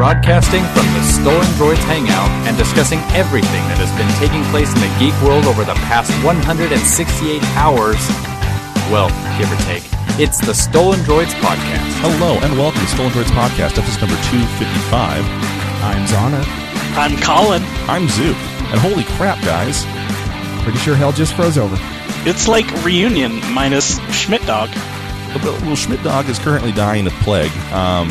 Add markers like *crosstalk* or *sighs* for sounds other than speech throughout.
broadcasting from the Stolen Droids Hangout and discussing everything that has been taking place in the geek world over the past 168 hours. Well, give or take. It's the Stolen Droids Podcast. Hello and welcome to Stolen Droids Podcast, episode number 255. I'm Zana. I'm Colin. I'm Zook. And holy crap, guys. Pretty sure hell just froze over. It's like reunion minus Schmidt Dog. Well, Schmidt Dog is currently dying of plague. Um,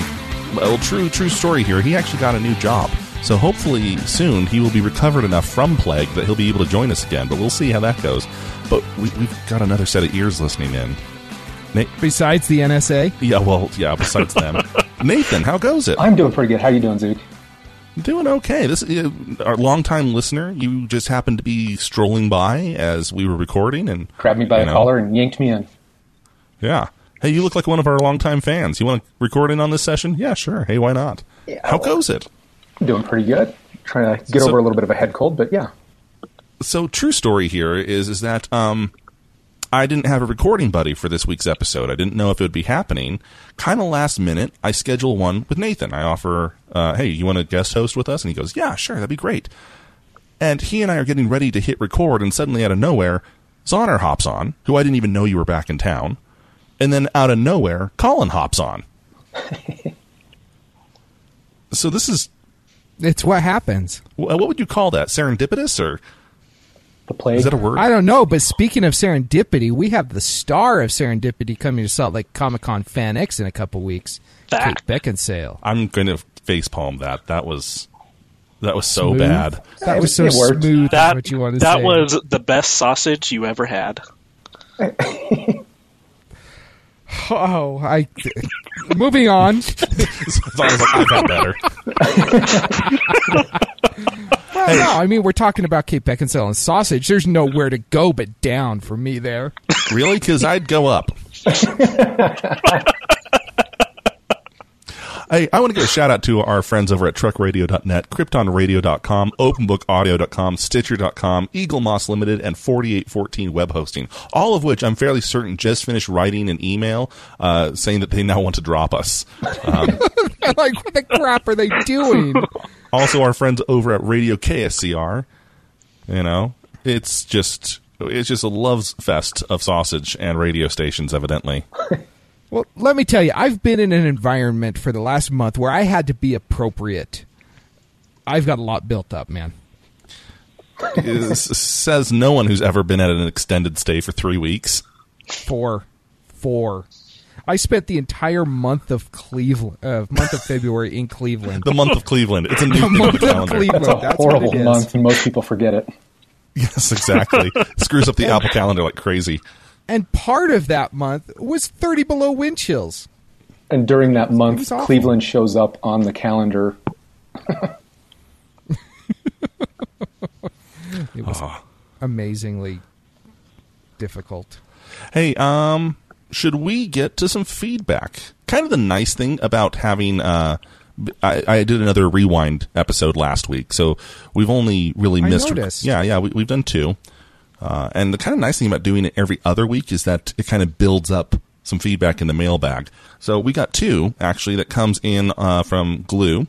well, true, true story here. He actually got a new job. So hopefully soon he will be recovered enough from plague that he'll be able to join us again. But we'll see how that goes. But we, we've got another set of ears listening in. Na- Besides the NSA, yeah, well, yeah. Besides them, *laughs* Nathan, how goes it? I'm doing pretty good. How you doing, Zook? Doing okay. This uh, our longtime listener. You just happened to be strolling by as we were recording, and Grabbed me by you a know, collar and yanked me in. Yeah. Hey, you look like one of our longtime fans. You want to record in on this session? Yeah, sure. Hey, why not? How goes it? Doing pretty good. Trying to get So- over a little bit of a head cold, but yeah. So, true story here is is that um, I didn't have a recording buddy for this week's episode. I didn't know if it would be happening. Kind of last minute, I schedule one with Nathan. I offer, uh, hey, you want to guest host with us? And he goes, yeah, sure, that'd be great. And he and I are getting ready to hit record, and suddenly, out of nowhere, Zoner hops on, who I didn't even know you were back in town. And then, out of nowhere, Colin hops on. so, this is, it's what happens. Uh, what would you call that? Serendipitous? Or The plague. is that a word? I don't know, but speaking of serendipity, we have the star of serendipity coming to Salt Lake Comic Con Fan X in a couple weeks. That. Kate Beckinsale. I'm going to facepalm that. That was that was so Smooth. bad. That was so It smooth. That what you want to that say. was the best sausage you ever had. *laughs* Oh, I. moving on. So I was like, I've had better. Well, no, I mean we're talking about Kate Beckinsale and sausage. There's nowhere to go but down for me there. really? Because I'd go up. *laughs* Hey, I want to give a shout out to our friends over at trekradio.net, kryptonradio.com, openbookaudio.com, stitcher.com, Eaglemoss Limited, and 4814 web hosting. All of which I'm fairly certain just finished writing an email uh, saying that they now want to drop us. Um, *laughs* like what the crap are they doing? *laughs* also our friends over at Radio KSCR. You know, it's just it's just a loves fest of sausage and radio stations, evidently. *laughs* Well, let me tell you, I've been in an environment for the last month where I had to be appropriate. I've got a lot built up, man. It says no one who's ever been at an extended stay for three weeks. Four, four. I spent the entire month of Cleveland, uh, month of February in Cleveland. The month of Cleveland. It's a new thing on month the of calendar. Cleveland. That's a That's horrible month, and most people forget it. Yes, exactly. Screws up the *laughs* Apple calendar like crazy. And part of that month was 30 below wind chills. And during that month. Cleveland shows up on the calendar. *laughs* It was amazingly difficult. Hey, um, should we get to some feedback? Kind of the nice thing about having, uh, I, I did another rewind episode last week, so we've only really I missed. noticed. Yeah, yeah, we, we've done two. Uh, and the kind of nice thing about doing it every other week is that it kind of builds up some feedback in the mailbag. So we got two actually that comes in uh, from Glue,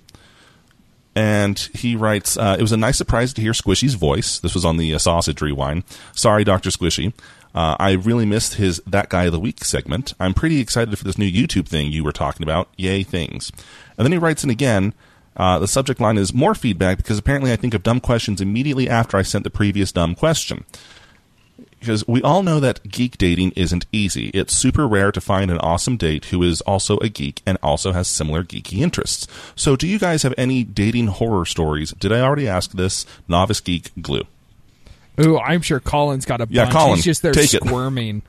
and he writes, uh, "It was a nice surprise to hear Squishy's voice. This was on the uh, sausage rewind. Sorry, Doctor Squishy. Uh, I really missed his that guy of the week segment. I'm pretty excited for this new YouTube thing you were talking about. Yay, things!" And then he writes in again. Uh, the subject line is more feedback because apparently I think of dumb questions immediately after I sent the previous dumb question because we all know that geek dating isn't easy. It's super rare to find an awesome date who is also a geek and also has similar geeky interests. So, do you guys have any dating horror stories? Did I already ask this? Novice geek glue. Ooh, I'm sure Colin's got a Yeah, bunch. Colin, He's just there take it. squirming.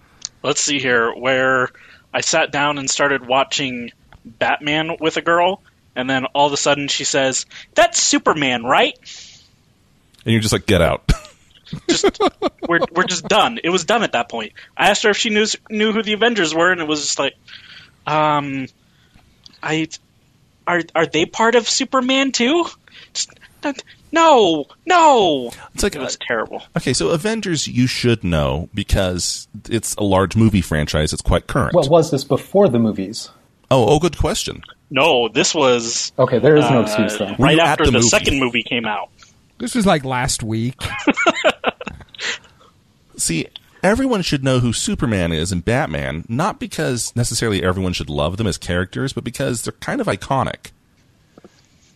Let's see here, where I sat down and started watching Batman with a girl, and then all of a sudden she says, "That's Superman, right?" And you're just like, get out. *laughs* Just we're we're just done. It was done at that point. I asked her if she knew knew who the Avengers were, and it was just like, um, I are are they part of Superman too? Just, no, no. It's like It was terrible. okay, so Avengers you should know because it's a large movie franchise. It's quite current. Well, was this before the movies? oh, oh, good question. No, this was Okay, there is no uh, excuse then. Were right after the the, movie? second movie came out. This was like last week. *laughs* See, everyone should know who Superman is and Batman, not because necessarily everyone should love them as characters, but because they're kind of iconic.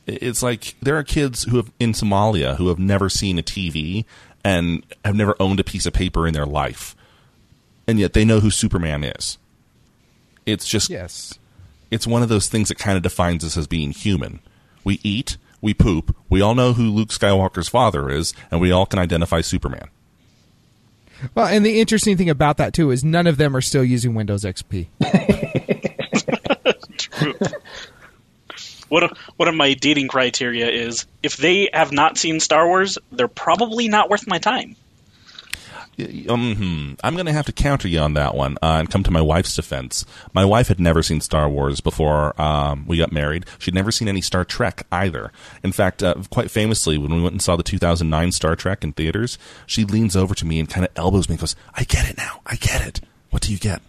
It's like there are kids who have in Somalia who have never seen a TV and have never owned a piece of paper in their life, and yet they know who Superman is. It's just Yes. it's one of those things that kind of defines us as being human. We eat, we poop, we all know who Luke Skywalker's father is, and we all can identify Superman. Well, and the interesting thing about that too is none of them are still using Windows XP. One of, one of my dating criteria is if they have not seen Star Wars, they're probably not worth my time. Um. I'm going to have to counter you on that one uh, and come to my wife's defense. My wife had never seen Star Wars before um, we got married. She'd never seen any Star Trek either. In fact, uh, quite famously, when we went and saw the 2009 Star Trek in theaters, she leans over to me and kind of elbows me and goes, I get it now. I get it. What do you get?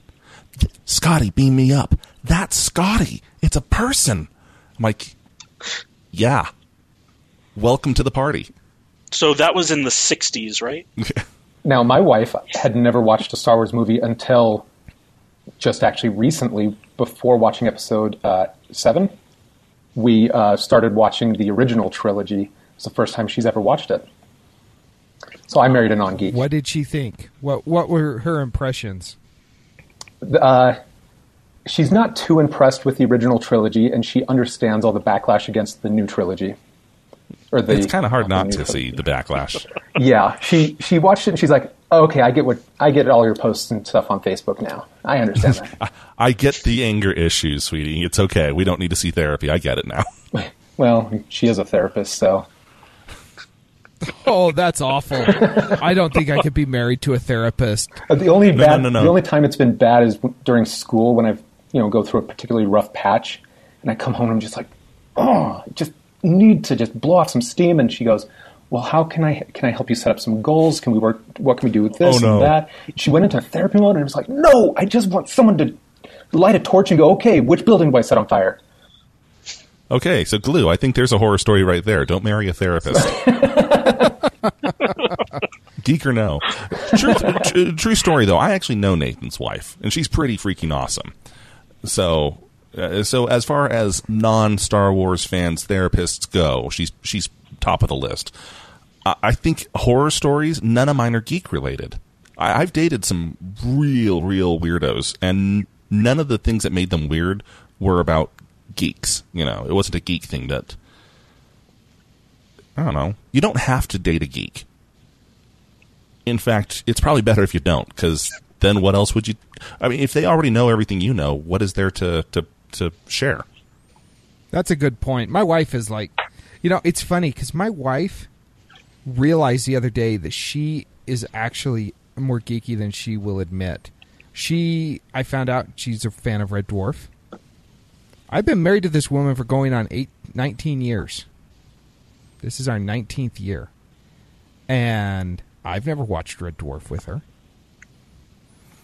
Scotty, beam me up. That's Scotty. It's a person. I'm like, yeah. Welcome to the party. So that was in the 60s, right? *laughs* Now, my wife had never watched a Star Wars movie until just actually recently, before watching episode uh, seven. We uh, started watching the original trilogy. It's the first time she's ever watched it. So I married a non geek. What did she think? What What were her impressions? Uh, she's not too impressed with the original trilogy, and she understands all the backlash against the new trilogy. Or the, It's kind of hard not to trilogy. see the backlash. *laughs* Yeah, she she watched it and she's like, oh, "Okay, I get what I get all your posts and stuff on Facebook now. I understand that." *laughs* I get the anger issues, sweetie. It's okay. We don't need to see therapy. I get it now. *laughs* well, she is a therapist, so Oh, that's awful. I don't think I could be married to a therapist. Uh, the only no, bad no, no. the only time it's been bad is w- during school when I've you know go through a particularly rough patch, and I come home and I'm just like, oh, just need to just blow off some steam. And she goes, "Well, how can I can I help you set up some goals? Can we work? What can we do with this Oh, no. and that?" She went into therapy mode and was like, "No, I just want someone to light a torch and go, okay, which building do I set on fire?" Okay, so glue. I think there's a horror story right there. Don't marry a therapist. *laughs* Geek or no? True, tr- true story though. I actually know Nathan's wife, and she's pretty freaking awesome. So, uh, so as far as non Star Wars fans, therapists go, she's she's top of the list. I, I think horror stories. None of mine are geek related. I, I've dated some real, real weirdos, and none of the things that made them weird were about geeks. You know, it wasn't a geek thing that. I don't know. You don't have to date a geek. In fact, it's probably better if you don't, because then what else would you? I mean, if they already know everything you know, what is there to to to share? That's a good point. My wife is like, you know, it's funny because my wife realized the other day that she is actually more geeky than she will admit. She, I found out she's a fan of Red Dwarf. I've been married to this woman for going on eight, 19 years. This is our 19th year. And I've never watched Red Dwarf with her.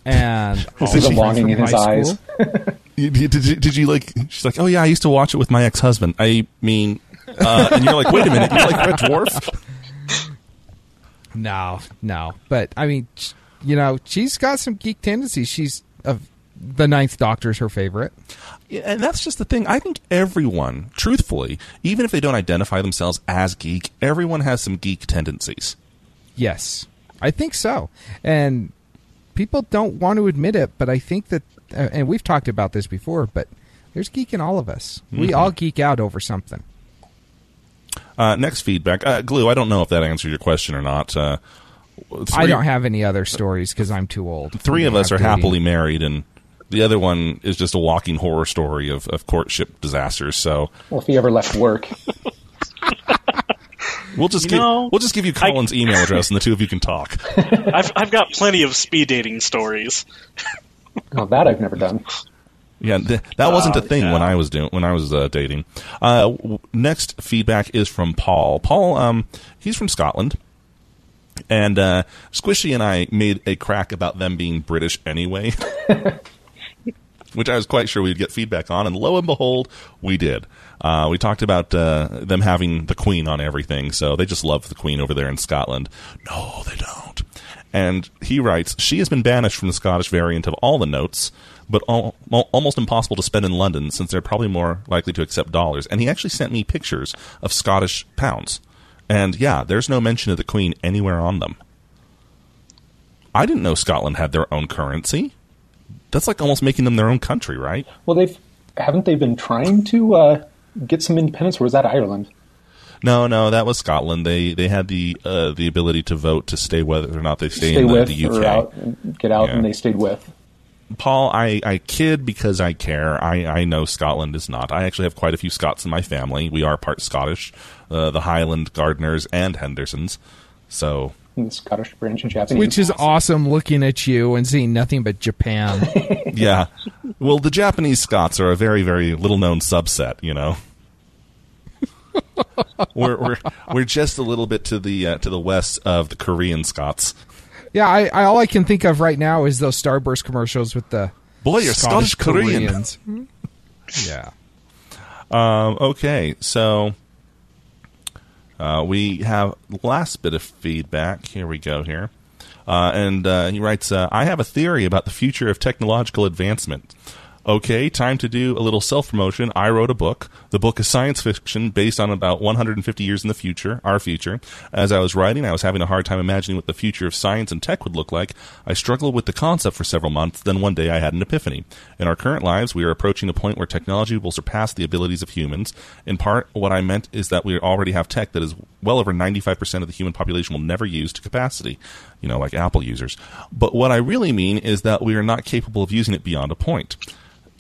And *laughs* all See the longing in his high eyes. *laughs* Did you, did you like? She's like, oh yeah, I used to watch it with my ex husband. I mean, uh, and you're like, wait a minute, you like Red Dwarf? No, no. But I mean, you know, she's got some geek tendencies. She's of the Ninth Doctor is her favorite. Yeah, and that's just the thing. I think everyone, truthfully, even if they don't identify themselves as geek, everyone has some geek tendencies. Yes, I think so. And people don't want to admit it, but I think that, uh, and we've talked about this before, but there's geek in all of us. We all geek out over something. Uh, next feedback, uh, Glue. I don't know if that answered your question or not. Uh, I don't have any other stories because I'm too old. Three of us are have dating. happily married, and the other one is just a walking horror story of, of courtship disasters. So Well, if he ever left work, *laughs* we'll just You give, know, we'll just give you I- Colin's email address, and the two of you can talk. *laughs* I've I've got plenty of speed dating stories. *laughs* oh, that I've never done. Yeah, th- that wasn't a Oh, thing yeah. when I was doing when I was uh, dating. Uh, w- next feedback is from Paul. Paul, um, he's from Scotland, and uh, Squishy and I made a crack about them being British anyway. *laughs* which I was quite sure we'd get feedback on, and lo and behold, we did. Uh, we talked about uh, them having the Queen on everything, so they just love the Queen over there in Scotland. No, they don't. And he writes, she has been banished from the Scottish variant of all the notes, but almost impossible to spend in London since they're probably more likely to accept dollars. And he actually sent me pictures of Scottish pounds. And yeah, there's no mention of the Queen anywhere on them. I didn't know Scotland had their own currency. That's like almost making them their own country, right? Well, they've haven't they been trying to uh, get some independence, or was that Ireland? No, no, that was Scotland. They they had the uh, the ability to vote to stay whether or not they stay, stay in the, with the UK. or out, get out, Yeah. and they stayed with. Paul, I, I kid because I care. I, I know Scotland is not. I actually have quite a few Scots in my family. We are part Scottish, uh, the Highland Gardeners and Hendersons. So in the Scottish branch and Japanese. Which is awesome looking at you and seeing nothing but Japan. *laughs* yeah, well, the Japanese Scots are a very very little known subset. You know, *laughs* we're we're we're just a little bit to the uh, to the west of the Korean Scots. yeah, I, I all I can think of right now is those Starburst commercials with the Boy, you're Scottish Korean. Koreans. *laughs* yeah. Um, okay, so uh, we have last bit of feedback. Here we go. Here, uh, and uh, he writes, uh, "I have a theory about the future of technological advancement." Okay, time to do a little self promotion. I wrote a book. The book is science fiction based on about 150 years in the future, our future. As I was writing, I was having a hard time imagining what the future of science and tech would look like. I struggled with the concept for several months, then one day I had an epiphany. In our current lives, we are approaching a point where technology will surpass the abilities of humans. In part, what I meant is that we already have tech that is well over 95% of the human population will never use to capacity, you know, like Apple users. But what I really mean is that we are not capable of using it beyond a point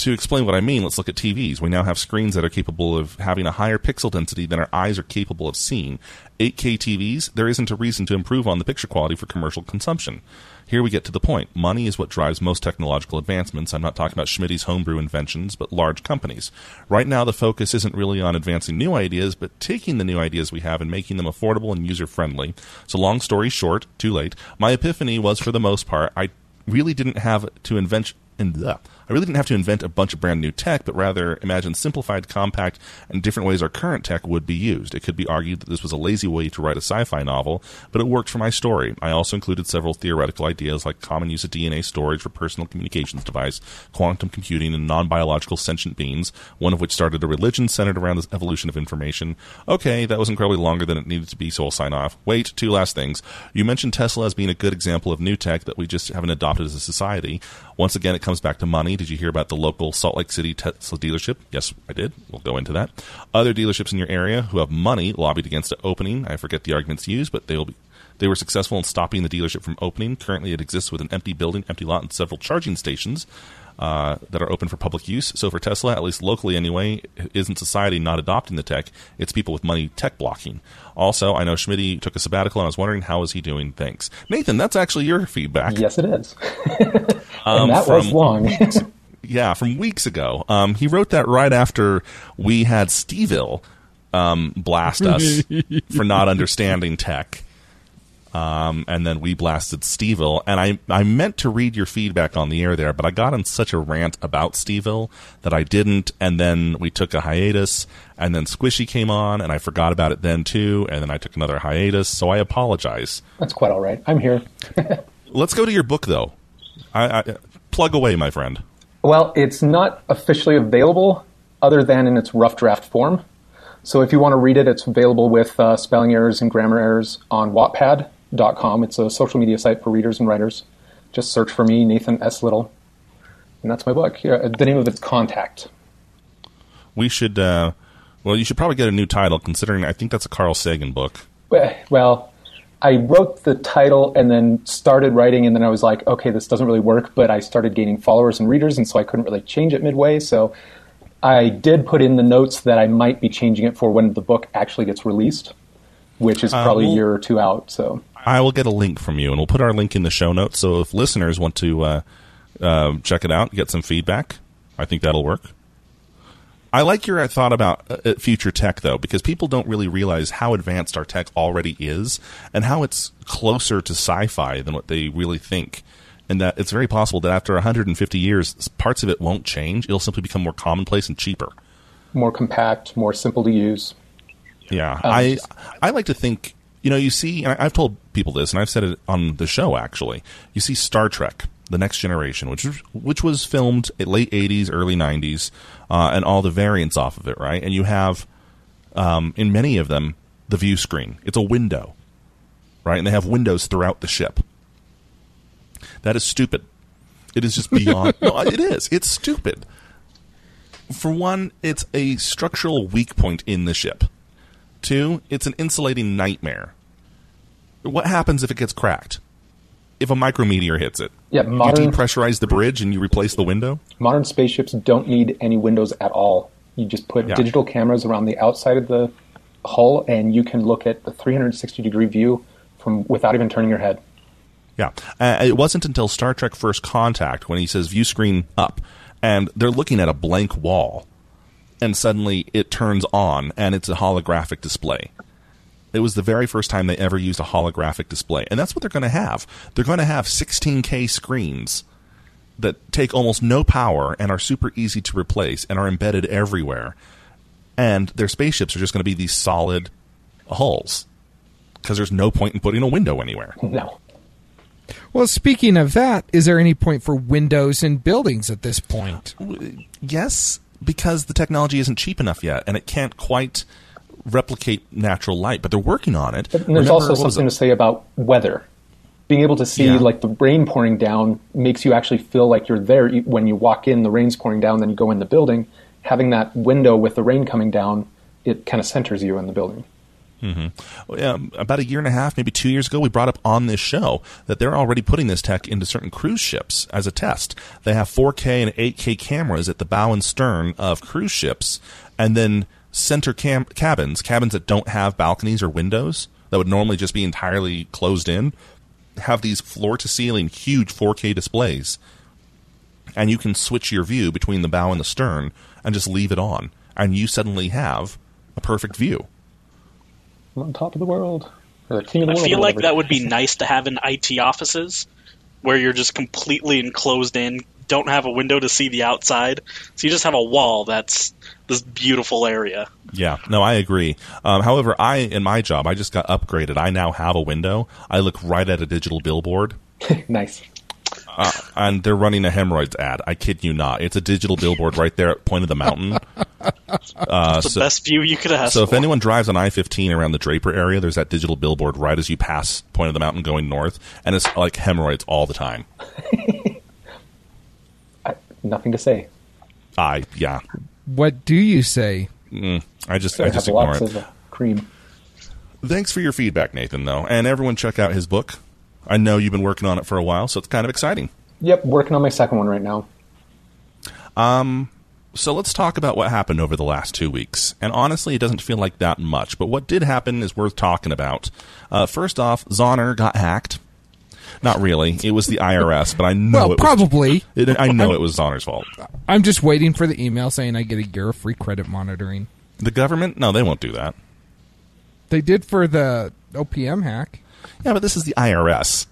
to explain what I mean, let's look at TVs. We now have screens that are capable of having a higher pixel density than our eyes are capable of seeing. 8K TVs, there isn't a reason to improve on the picture quality for commercial consumption. Here we get to the point. Money is what drives most technological advancements. I'm not talking about Schmidt's homebrew inventions, but large companies. Right now, the focus isn't really on advancing new ideas, but taking the new ideas we have and making them affordable and user friendly. So, long story short, too late. My epiphany was, for the most part, I really didn't have to invent. Uh, I really didn't have to invent a bunch of brand new tech, but rather imagine simplified, compact, and different ways our current tech would be used. It could be argued that this was a lazy way to write a sci-fi novel, but it worked for my story. I also included several theoretical ideas like common use of DNA storage for personal communications device, quantum computing, and non-biological sentient beings. One of which started a religion centered around the evolution of information. Okay, that was incredibly longer than it needed to be, so I'll sign off. Wait, two last things. You mentioned Tesla as being a good example of new tech that we just haven't adopted as a society. Once again, it comes back to money. Did you hear about the local Salt Lake City Tesla dealership? Yes, I did. We'll go into that. Other dealerships in your area who have money lobbied against it opening. I forget the arguments used, but they will be. They were successful in stopping the dealership from opening. Currently, it exists with an empty building, empty lot, and several charging stations uh, that are open for public use. So for Tesla, at least locally anyway, isn't society not adopting the tech? It's people with money tech blocking. Also, I know Schmidt took a sabbatical, and I was wondering how is he doing. Thanks, Nathan. That's actually your feedback. Yes, it is. *laughs* Um, and that was long. *laughs* yeah, from weeks ago. Um, he wrote that right after we had Steville um, blast us *laughs* for not understanding tech. Um, and then we blasted Steville, and I I meant to read your feedback on the air there, but I got in such a rant about Steville that I didn't, and then we took a hiatus, and then Squishy came on, and I forgot about it then too, and then I took another hiatus, so I apologize. That's quite all right. I'm here. *laughs* Let's go to your book though. I, I plug away, my friend. Well, it's not officially available other than in its rough draft form. So if you want to read it, it's available with uh, spelling errors and grammar errors on Wattpad.com. It's a social media site for readers and writers. Just search for me, Nathan S. Little. And that's my book. Yeah, the name of it's Contact. We should. Uh, well, you should probably get a new title, considering I think that's a Carl Sagan book. Well, I wrote the title and then started writing, and then I was like, okay, this doesn't really work. But I started gaining followers and readers, and so I couldn't really change it midway. So I did put in the notes that I might be changing it for when the book actually gets released, which is Uh, probably well- a year or two out. So I will get a link from you, and we'll put our link in the show notes. So if listeners want to uh, uh, check it out, get some feedback, I think that'll work. I like your thought about uh, future tech, though, because people don't really realize how advanced our tech already is and how it's closer to sci fi than what they really think. and that it's very possible that after 150 years, parts of it won't change. It'll simply become more commonplace and cheaper. More compact, more simple to use. Yeah, I I like to think. You know, you see, I've told people this, and I've said it on the show. Actually, you see Star Trek: The Next Generation, which was- which was filmed in late '80s, early '90s, uh, and all the variants off of it, right? And you have um, in many of them the view screen. It's a window, right? And they have windows throughout the ship. That is stupid. It is just *laughs* beyond. no, it is. It's stupid. For one, it's a structural weak point in the ship. Two, it's an insulating nightmare. What happens if it gets cracked? If a micrometeor hits it? Yeah, modern, You depressurize the bridge and you replace the window? modern spaceships don't need any windows at all. You just put Yeah. digital cameras around the outside of the hull, and you can look at the 360 degree view from without even turning your head. Yeah. Uh, it wasn't until Star Trek First Contact when he says view screen up and they're looking at a blank wall and suddenly it turns on and it's a holographic display. It was the very first time they ever used a holographic display. And that's what they're going to have. They're going to have 16K screens that take almost no power and are super easy to replace and are embedded everywhere. And their spaceships are just going to be these solid hulls because there's no point in putting a window anywhere. No. Well, speaking of that, is there any point for windows in buildings at this point? Yes, because the technology isn't cheap enough yet, and it can't quite replicate natural light. But they're working on it. And there's Remember, also something to say about weather. Being able to see Yeah. like the rain pouring down makes you actually feel like you're there when you walk in. The rain's pouring down, then you go in the building. Having that window with the rain coming down, it kind of centers you in the building. um, about a year and a half, maybe two years ago, we brought up on this show that they're already putting this tech into certain cruise ships as a test. They have 4K and 8K cameras at the bow and stern of cruise ships, and then center cam- cabins, cabins that don't have balconies or windows that would normally just be entirely closed in, have these floor to ceiling huge 4K displays. And you can switch your view between the bow and the stern and just leave it on, and you suddenly have a perfect view. I'm on top of the world. Or the king of the I world. feel like that would be nice to have in IT offices where you're just completely enclosed in, don't have a window to see the outside. So you just have a wall that's this beautiful area. Yeah, no, I agree. Um, however, I in my job, I just got upgraded. I now have a window. I look right at a digital billboard, *laughs* nice. uh, and they're running a hemorrhoids ad. I kid you not. It's a digital billboard right there at point of the mountain. *laughs* Uh, the so, best view you could ask so if anyone drives on I fifteen around the Draper area, there's that digital billboard right as you pass point of the mountain going north, and it's like hemorrhoids all the time. *laughs* I, nothing to say. I yeah, What do you say? I just I have just ignore lots it. of uh, cream. Thanks for your feedback, Nathan. Though, and everyone check out his book. I know you've been working on it for a while, so it's kind of exciting. Yep, working on my second one right now. Um, So let's talk about what happened over the last two weeks. And honestly, it doesn't feel like that much, but what did happen is worth talking about. Uh, first off, Zoner got hacked. Not really. It was the IRS, but I know well, it was, probably. it, I know it was Zonner's fault. I'm just waiting for the email saying I get a year of free credit monitoring. The government? No, they won't do that. They did for the OPM hack. Yeah, but this is the IRS.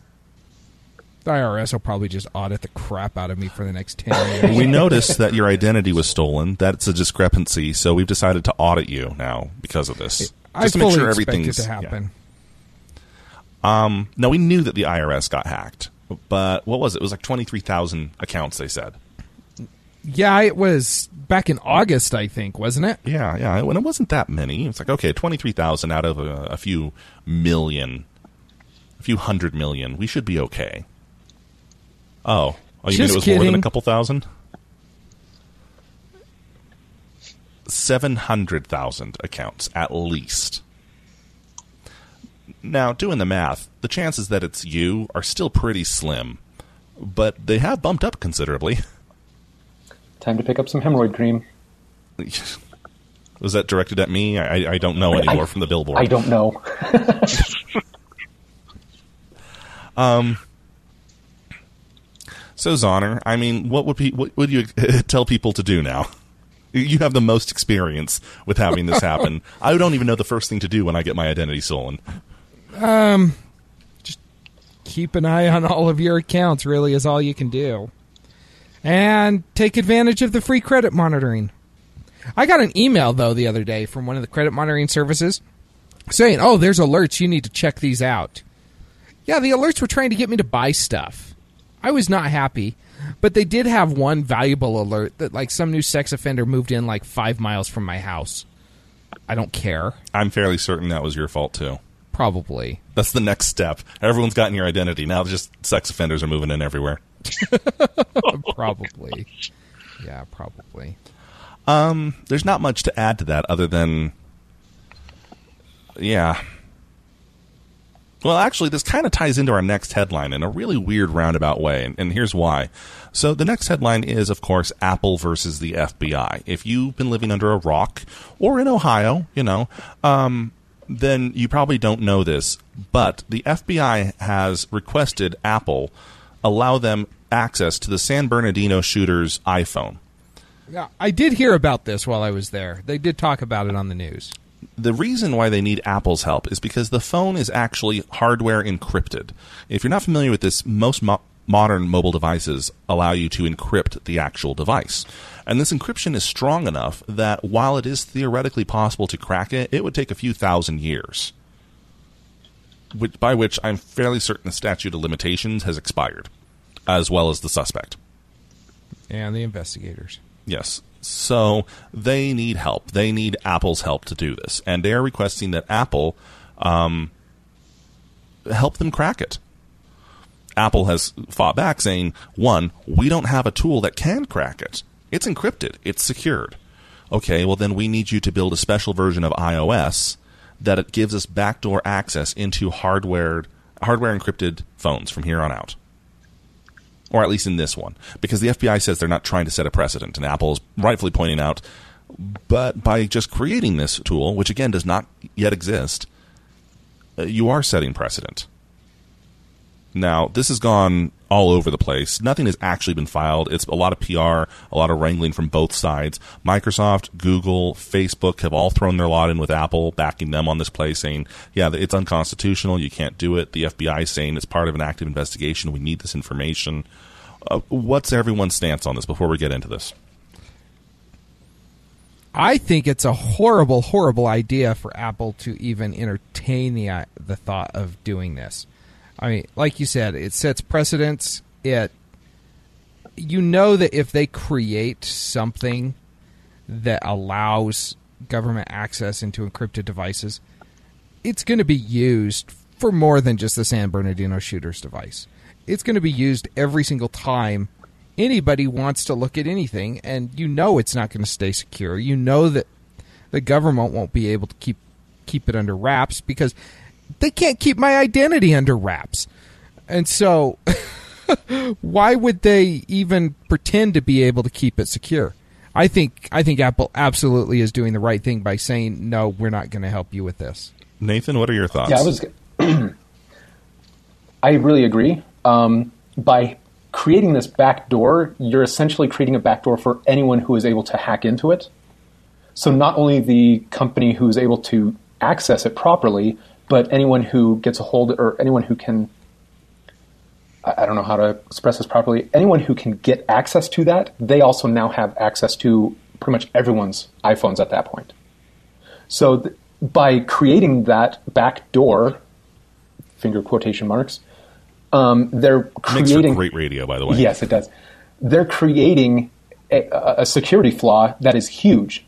The IRS will probably just audit the crap out of me for the next 10 years. We noticed that your identity was stolen. That's a discrepancy, so we've decided to audit you now because of this. Just I to make sure everything's to yeah. Um, happen. No, we knew that the IRS got hacked, but what was it? It was like 23,000 accounts, they said. Yeah, it was back in August, I think, wasn't it? Yeah, yeah. And it wasn't that many, it's like okay, twenty three thousand out of a, a few million, a few hundred million. We should be okay. Oh, oh, you mean it was more than a couple thousand? Seven hundred thousand accounts at least. Now, doing the math, the chances that it's you are still pretty slim, but they have bumped up considerably. *laughs* Time to pick up some hemorrhoid cream. Was that directed at me? I, I don't know anymore I- from the billboard. I don't know. *laughs* um, So Zoner, I mean, what would pe- what would you *laughs* tell people to do now? You have the most experience with having this happen. I don't even know the first thing to do when I get my identity stolen. Um, keep an eye on all of your accounts. Really, is all you can do, and take advantage of the free credit monitoring. I got an email though the other day from one of the credit monitoring services saying, "Oh, there's alerts. You need to check these out." Yeah, the alerts were trying to get me to buy stuff. I was not happy, but they did have one valuable alert that like some new sex offender moved in like 5 miles from my house. I don't care. I'm fairly certain that was your fault too. Probably. That's the next step. Everyone's gotten your identity. Now just sex offenders are moving in everywhere. *laughs* probably. Yeah, probably. Um, there's not much to add to that other than, yeah. Well, actually, this kind of ties into our next headline in a really weird roundabout way, and, and, here's why. So, the next headline is, of course, Apple versus the FBI. If you've been living under a rock or in Ohio, you know, um, then you probably don't know this, but the FBI has requested Apple allow them access to the San Bernardino shooter's iPhone. Yeah, I did hear about this while I was there. They did talk about it on the news the reason why they need Apple's help is because the phone is actually hardware encrypted. If you're not familiar with this, most mo- modern mobile devices allow you to encrypt the actual device. And this encryption is strong enough that while it is theoretically possible to crack it, it would take a few thousand years. Which, by which I'm fairly certain the statute of limitations has expired, as well as the suspect. And the investigators. Yes. So they need help. They need Apple's help to do this, and they are requesting that Apple um, help them crack it. Apple has fought back, saying, one, we don't have a tool that can crack it. It's encrypted. It's secured. Okay, well then we need you to build a special version of iOS that it gives us backdoor access into hardware hardware encrypted phones from here on out or at least in this one, because the FBI says they're not trying to set a precedent, and Apple is rightfully pointing out. But by just creating this tool, which again does not yet exist, uh, you are setting precedent. Now, this has gone all over the place. Nothing has actually been filed. It's a lot of PR, a lot of wrangling from both sides. Microsoft, Google, Facebook have all thrown their lot in with Apple, backing them on this play, saying, yeah, it's unconstitutional. You can't do it. The FBI saying it's part of an active investigation. We need this information. Uh, what's everyone's stance on this before we get into this? I think it's a horrible, horrible idea for Apple to even entertain the uh, the thought of doing this. I mean, like you said, it sets precedents. It you know that if they create something that allows government access into encrypted devices, it's going to be used for more than just the San Bernardino shooter's device. It's going to be used every single time anybody wants to look at anything, and you know it's not going to stay secure. You know that the government won't be able to keep keep it under wraps because they can't keep my identity under wraps. And so, *laughs* why would they even pretend to be able to keep it secure? I think I think Apple absolutely is doing the right thing by saying no, we're not going to help you with this. Nathan, what are your thoughts? Yeah, I was. *clears throat* I really agree. Um, by creating this back door, you're essentially creating a back door for anyone who is able to hack into it. So not only the company who is able to access it properly, but anyone who gets a hold or anyone who can I don't know how to express this properly. Anyone who can get access to that, they also now have access to pretty much everyone's iPhones at that point. So th- by creating that back door, finger quotation marks, um, they're creating Makes for great radio, by the way. Yes, it does. They're creating a, a security flaw that is huge.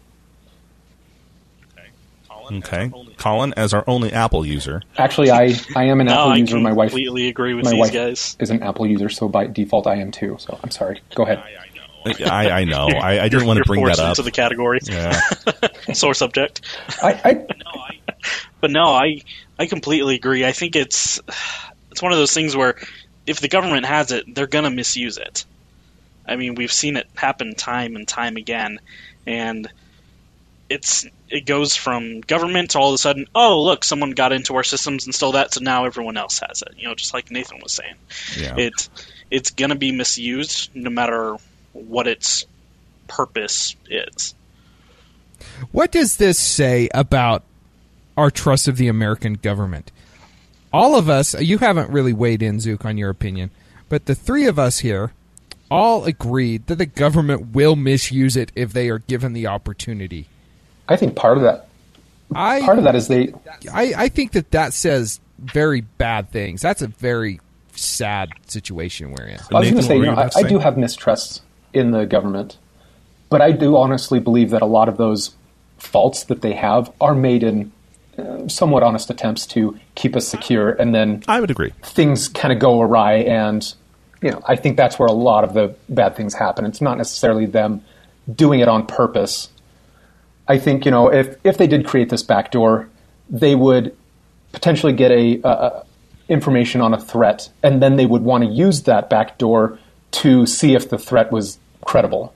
Okay. Colin, as our only Apple user. Actually, I, I am an no, Apple I user. My wife completely agree with my these wife guys. is an Apple user, so by default I am too. So I'm sorry. Go ahead. I, I know. *laughs* I, I didn't want to bring that up. into the category. Yeah. *laughs* Sore subject. I, I no, I, but no, I I completely agree. I think it's it's one of those things where if the government has it, they're gonna misuse it. I mean, we've seen it happen time and time again, and it's it goes from government to all of a sudden, oh look, someone got into our systems and stole that, so now everyone else has it. You know, just like Nathan was saying, Yeah. it it's gonna be misused no matter what its purpose is. What does this say about our trust of the American government? all of us, you haven't really weighed in, Zook, on your opinion, but the three of us here all agreed that the government will misuse it if they are given the opportunity. I think part of that I part of that is they I, I think that that says very bad things. That's a very sad situation we're in. I was going to say, you you know, I, I do have mistrust in the government, but I do honestly believe that a lot of those faults that they have are made in uh, somewhat honest attempts to keep us secure, and then I would agree. things kind of go awry, and you know, I think that's where a lot of the bad things happen. It's not necessarily them doing it on purpose. I think you know, if if they did create this backdoor, they would potentially get a, uh, information on a threat, and then they would want to use that backdoor to see if the threat was credible,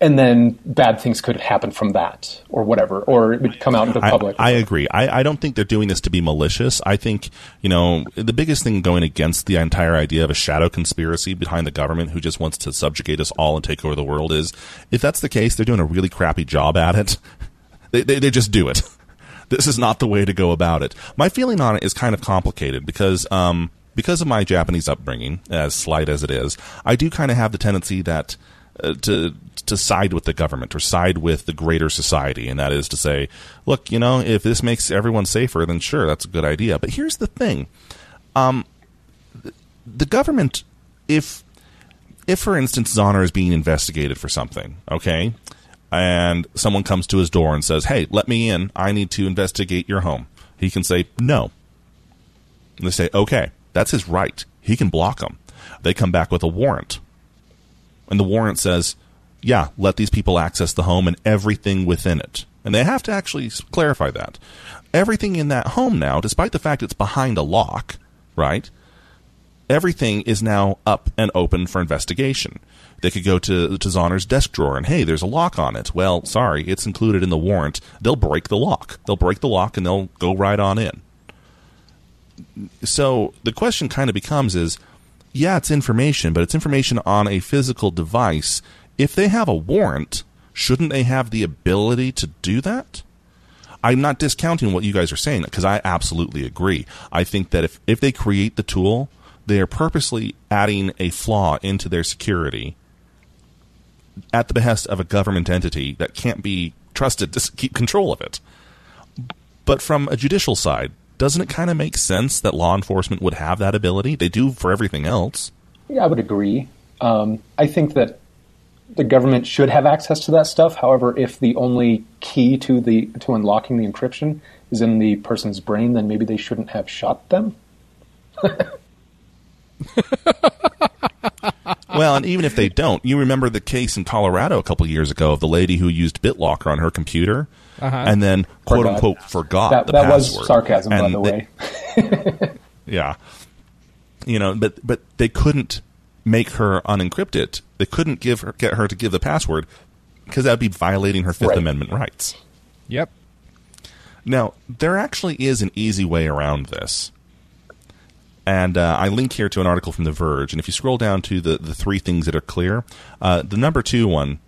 and then bad things could happen from that, or whatever, or it would come out into the I, public. I agree. I, I don't think they're doing this to be malicious. I think, you know, the biggest thing going against the entire idea of a shadow conspiracy behind the government who just wants to subjugate us all and take over the world is if that's the case, they're doing a really crappy job at it. *laughs* They, they, they just do it. *laughs* This is not the way to go about it. My feeling on it is kind of complicated because, um, because of my Japanese upbringing, as slight as it is, I do kind of have the tendency that uh, to to side with the government or side with the greater society, and that is to say, look, you know, if this makes everyone safer, then sure, that's a good idea. But here's the thing: um, the, government, if if for instance Zahner is being investigated for something, okay, and someone comes to his door and says, "Hey, let me in. I need to investigate your home," he can say no. And they say, "Okay, that's his right. He can block them." They come back with a warrant and the warrant says, yeah, let these people access the home and everything within it. And they have to actually clarify that. Everything in that home now, despite the fact it's behind a lock, right? Everything is now up and open for investigation. They could go to, to Zahner's desk drawer and, hey, there's a lock on it. Well, sorry, it's included in the warrant. They'll break the lock. They'll break the lock and they'll go right on in. So the question kind of becomes is, yeah, it's information, but it's information on a physical device. If they have a warrant, shouldn't they have the ability to do that? I'm not discounting what you guys are saying because I absolutely agree. I think that if, if they create the tool, they are purposely adding a flaw into their security at the behest of a government entity that can't be trusted to keep control of it. But from a judicial side, doesn't it kind of make sense that law enforcement would have that ability? They do for everything else. Yeah, I would agree. Um, I think that the government should have access to that stuff. However, if the only key to the to unlocking the encryption is in the person's brain, then maybe they shouldn't have shot them. *laughs* Well, and even if they don't, you remember the case in Colorado a couple years ago of the lady who used BitLocker on her computer and then quote Forgot. unquote forgot That, the that password. was sarcasm, by And the they- way. *laughs* Yeah. You know, but but they couldn't make her unencrypt it. They couldn't give her get her to give the password because that would be violating her Fifth Right. Amendment rights. Yep. Now, there actually is an easy way around this. And uh, I link here to an article from The Verge. And if you scroll down to the, the three things that are clear, uh, the number two one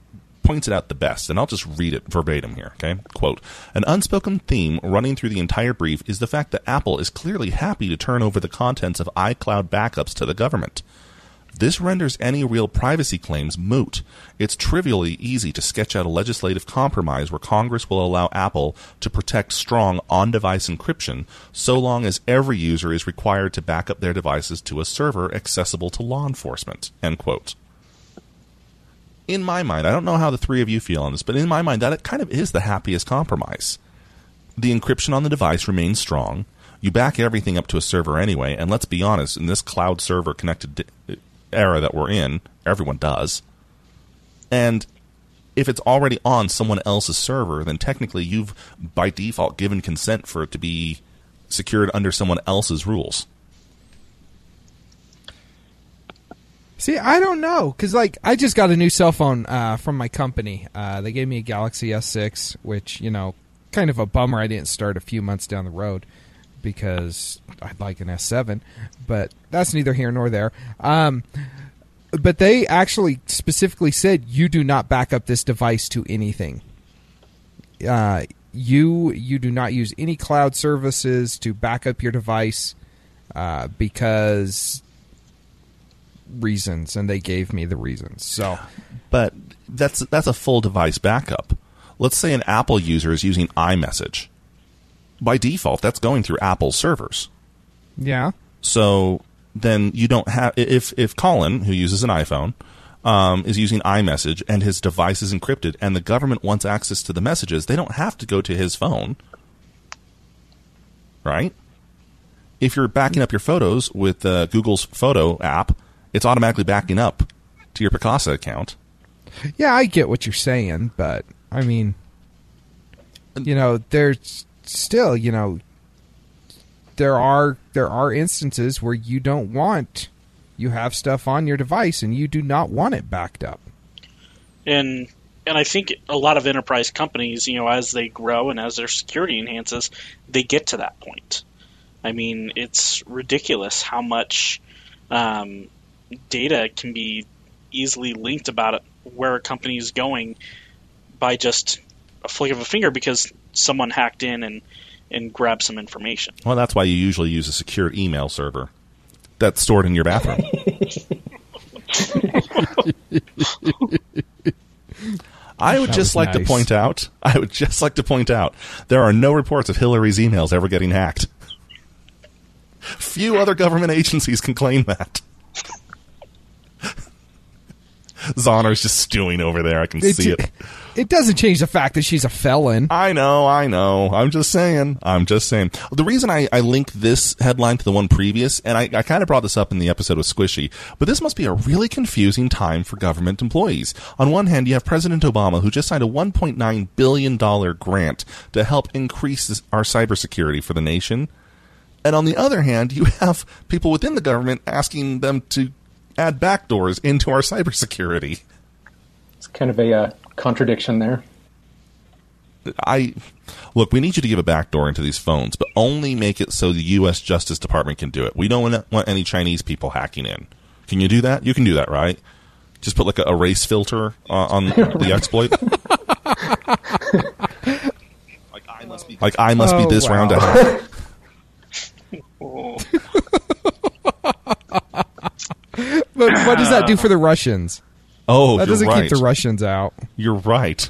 points it out the best. And I'll just read it verbatim here. Okay. Quote An unspoken theme running through the entire brief is the fact that Apple is clearly happy to turn over the contents of iCloud backups to the government. This renders any real privacy claims moot. It's trivially easy to sketch out a legislative compromise where Congress will allow Apple to protect strong on device encryption so long as every user is required to back up their devices to a server accessible to law enforcement. End quote. In my mind, I don't know how the three of you feel on this, but in my mind, that kind of is the happiest compromise the encryption on the device remains strong. You back everything up to a server anyway, and let's be honest, in this cloud server connected era that we're in, everyone does. And if it's already on someone else's server, then technically you've by default given consent for it to be secured under someone else's rules. See, I don't know because like I just got a new cell phone uh, from my company. Uh, they gave me a Galaxy S6, which you know, kind of a bummer. I didn't start a few months down the road because I'd like an S7, but that's neither here nor there. Um, but they actually specifically said you do not back up this device to anything. Uh, you you do not use any cloud services to back up your device. uh, because reasons, and they gave me the reasons. So But that's that's a full device backup. Let's say an Apple user is using iMessage. By default, that's going through Apple servers. yeah, So then you don't have if if Colin, who uses an iPhone, um, is using iMessage and his device is encrypted, and the government wants access to the messages, they don't have to go to his phone, right? If you're backing up your photos with uh, Google's Photo app, it's automatically backing up to your Picasa account. yeah, I get what you're saying, but I mean, you know, there's still, you know, there are there are instances where you don't want you have stuff on your device and you do not want it backed up. and and I think a lot of enterprise companies, you know, as they grow and as their security enhances, they get to that point. I mean, it's ridiculous how much um, data can be easily linked about it, where a company is going by just a flick of a finger because someone hacked in and and grabbed some information. Well, that's why you usually use a secure email server that's stored in your bathroom. I would That just was like to point out, I would just like to point out, there are no reports of Hillary's emails ever getting hacked. Few other government agencies can claim that. Zonner's just stewing over there. I can It, see it. it doesn't change the fact that she's a felon. I know, I know. I'm just saying. I'm just saying. The reason I, I link this headline to the one previous, and I, I kind of brought this up in the episode with Squishy, but this must be a really confusing time for government employees. On one hand, you have President Obama, who just signed a $1.9 billion grant to help increase our cybersecurity for the nation. And on the other hand, you *laughs* have people within the government asking them to add backdoors into our cybersecurity. It's kind of a uh, contradiction there. I look. We need you to give a backdoor into these phones, but only make it so the U.S. Justice Department can do it. We don't want any Chinese people hacking in. Can you do that? You can do that, right? Just put like a, a race filter uh, on *laughs* the exploit. like I must be, like I must Oh, be this wow. round to hack. But what does that do for the *laughs* Russians? Oh, That you're doesn't right. keep the Russians out. You're right.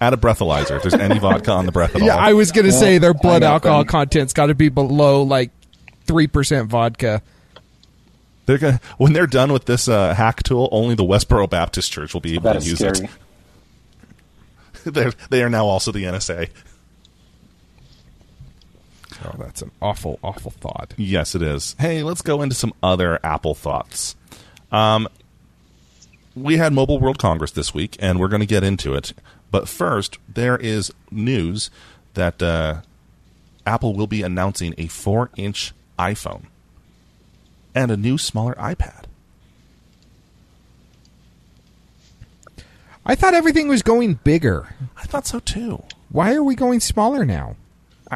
Add a breathalyzer if there's any vodka on the breathalyzer. Yeah, I was going to say their blood alcohol them. content's got to be below like 3% vodka. They're gonna when they're done with this uh, hack tool. Only the Westboro Baptist Church will be able That to use scary. it. *laughs* They're, they are now also the NSA. Oh, that's an awful, awful thought. Yes, it is. Hey, let's go into some other Apple thoughts. Um, we had Mobile World Congress this week, and we're going to get into it. But first, there is news that uh, Apple will be announcing a four-inch iPhone and a new, smaller iPad. I thought everything was going bigger. I thought so too. Why are we going smaller now?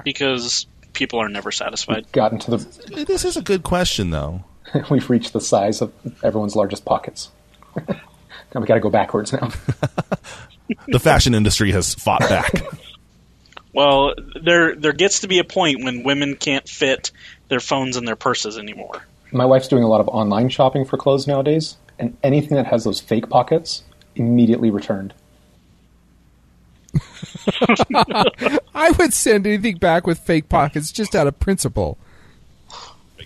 because people are never satisfied. Gotten to the, This is a good question, though. *laughs* we've reached the size of everyone's largest pockets. *laughs* now we got to go backwards now. *laughs* The fashion industry has fought back. Well, there there gets to be a point when women can't fit their phones in their purses anymore. My wife's doing a lot of online shopping for clothes nowadays, and anything that has those fake pockets immediately returned. *laughs* I would send anything back with fake pockets just out of principle.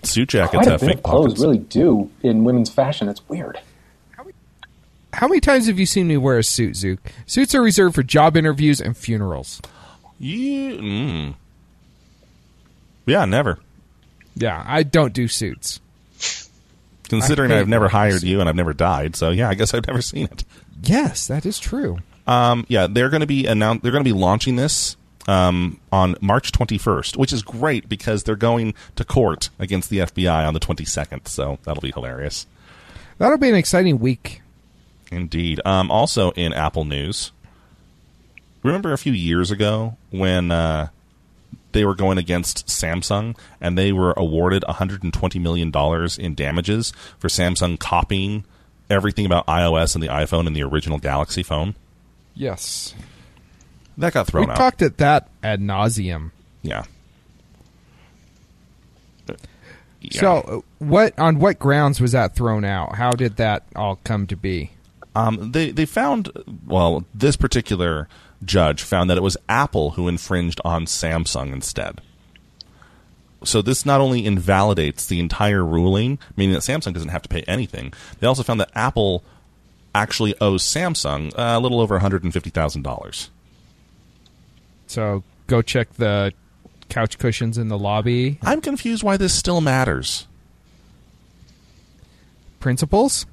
Suit jackets Quite a have bit fake of clothes pockets. really do in women's fashion. It's weird. How many times have you seen me wear a suit, Zook? Suits are reserved for job interviews and funerals. You, mm. Yeah, never. Yeah, I don't do suits. Considering I hate I've never hired suit. you and I've never died, so yeah, I guess I've never seen it. Yes, that is true. Um, yeah, they're going to be announce- They're going to be launching this um, on March 21st, which is great because they're going to court against the FBI on the 22nd. So that'll be hilarious, That'll be an exciting week. indeed. Um, also in Apple news, remember a few years ago when uh, they were going against Samsung and they were awarded 120 million dollars in damages for Samsung copying everything about iOS and the iPhone and the original Galaxy phone. Yes. That got thrown out. we out. talked at that ad nauseum. yeah. Yeah. So, what on what grounds was that thrown out? How did that all come to be? Um, they they found well this particular judge found that it was Apple who infringed on Samsung instead. So this not only invalidates the entire ruling, meaning that Samsung doesn't have to pay anything. They also found that Apple actually owes Samsung uh, a little over one hundred and fifty thousand dollars. So, go check the couch cushions in the lobby. I'm confused why this still matters. Principles?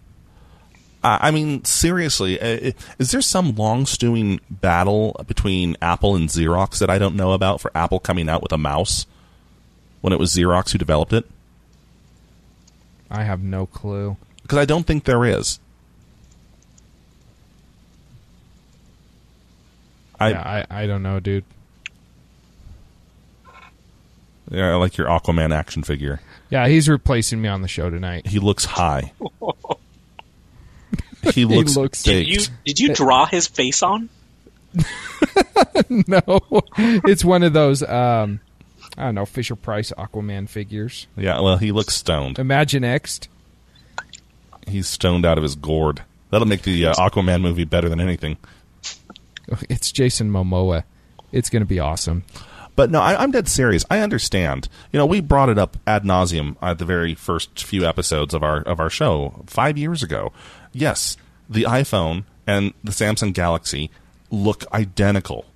Uh, I mean, seriously, uh, is there some long stewing battle between Apple and Xerox that I don't know about for Apple coming out with a mouse when it was Xerox who developed it? I have no clue. Because I don't think there is. I, yeah, I, I don't know, dude. yeah, I like your Aquaman action figure. Yeah, he's replacing me on the show tonight. He looks high. *laughs* he looks, looks- Did you did you draw his face on? *laughs* no, it's one of those um, I don't know Fisher Price Aquaman figures. Yeah, well, he looks stoned. Imagine X. He's stoned out of his gourd. That'll make the uh, Aquaman movie better than anything. *laughs* It's Jason Momoa. It's going to be awesome. But no, I, I'm dead serious. I understand. You know, we brought it up ad nauseum at the very first few episodes of our of our show five years ago. Yes, the iPhone and the Samsung Galaxy look identical,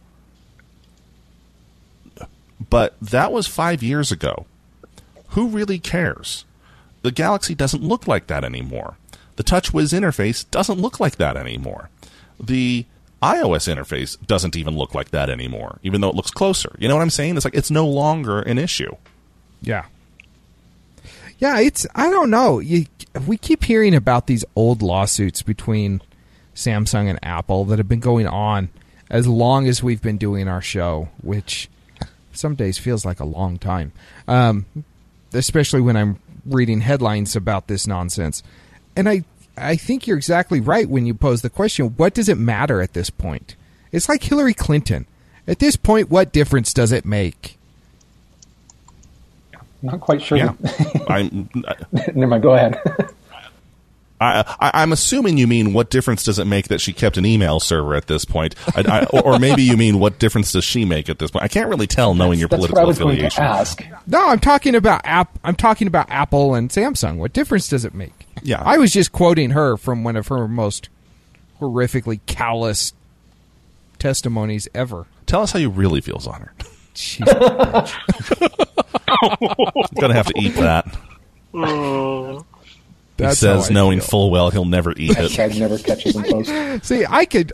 but that was five years ago. Who really cares? The Galaxy doesn't look like that anymore. The TouchWiz interface doesn't look like that anymore. The iOS interface doesn't even look like that anymore, even though it looks closer. You know what I'm saying? It's like it's no longer an issue. Yeah. Yeah, it's I don't know. You, we keep hearing about these old lawsuits between Samsung and Apple that have been going on as long as we've been doing our show, which some days feels like a long time. Um, especially when I'm reading headlines about this nonsense. And I I think you're exactly right when you pose the question, what does it matter at this point? It's like Hillary Clinton. At this point, what difference does it make? Not quite sure. Yeah, that- *laughs* I'm. Never mind. Go ahead. *laughs* I, I, I'm assuming you mean what difference does it make that she kept an email server at this point, I, I, or, or maybe you mean what difference does she make at this point? I can't really tell knowing your That's what political I was going to affiliation. ask. No, I'm talking about app. I'm talking about Apple and Samsung. What difference does it make? Yeah. I was just quoting her from one of her most horrifically callous testimonies ever. Tell us how you really feel, Zoner. She's a *laughs* bitch. Gonna have to eat that. Oh. He says, knowing feel. full well he'll never eat it. Hashtag never catches in post. *laughs* See, I could.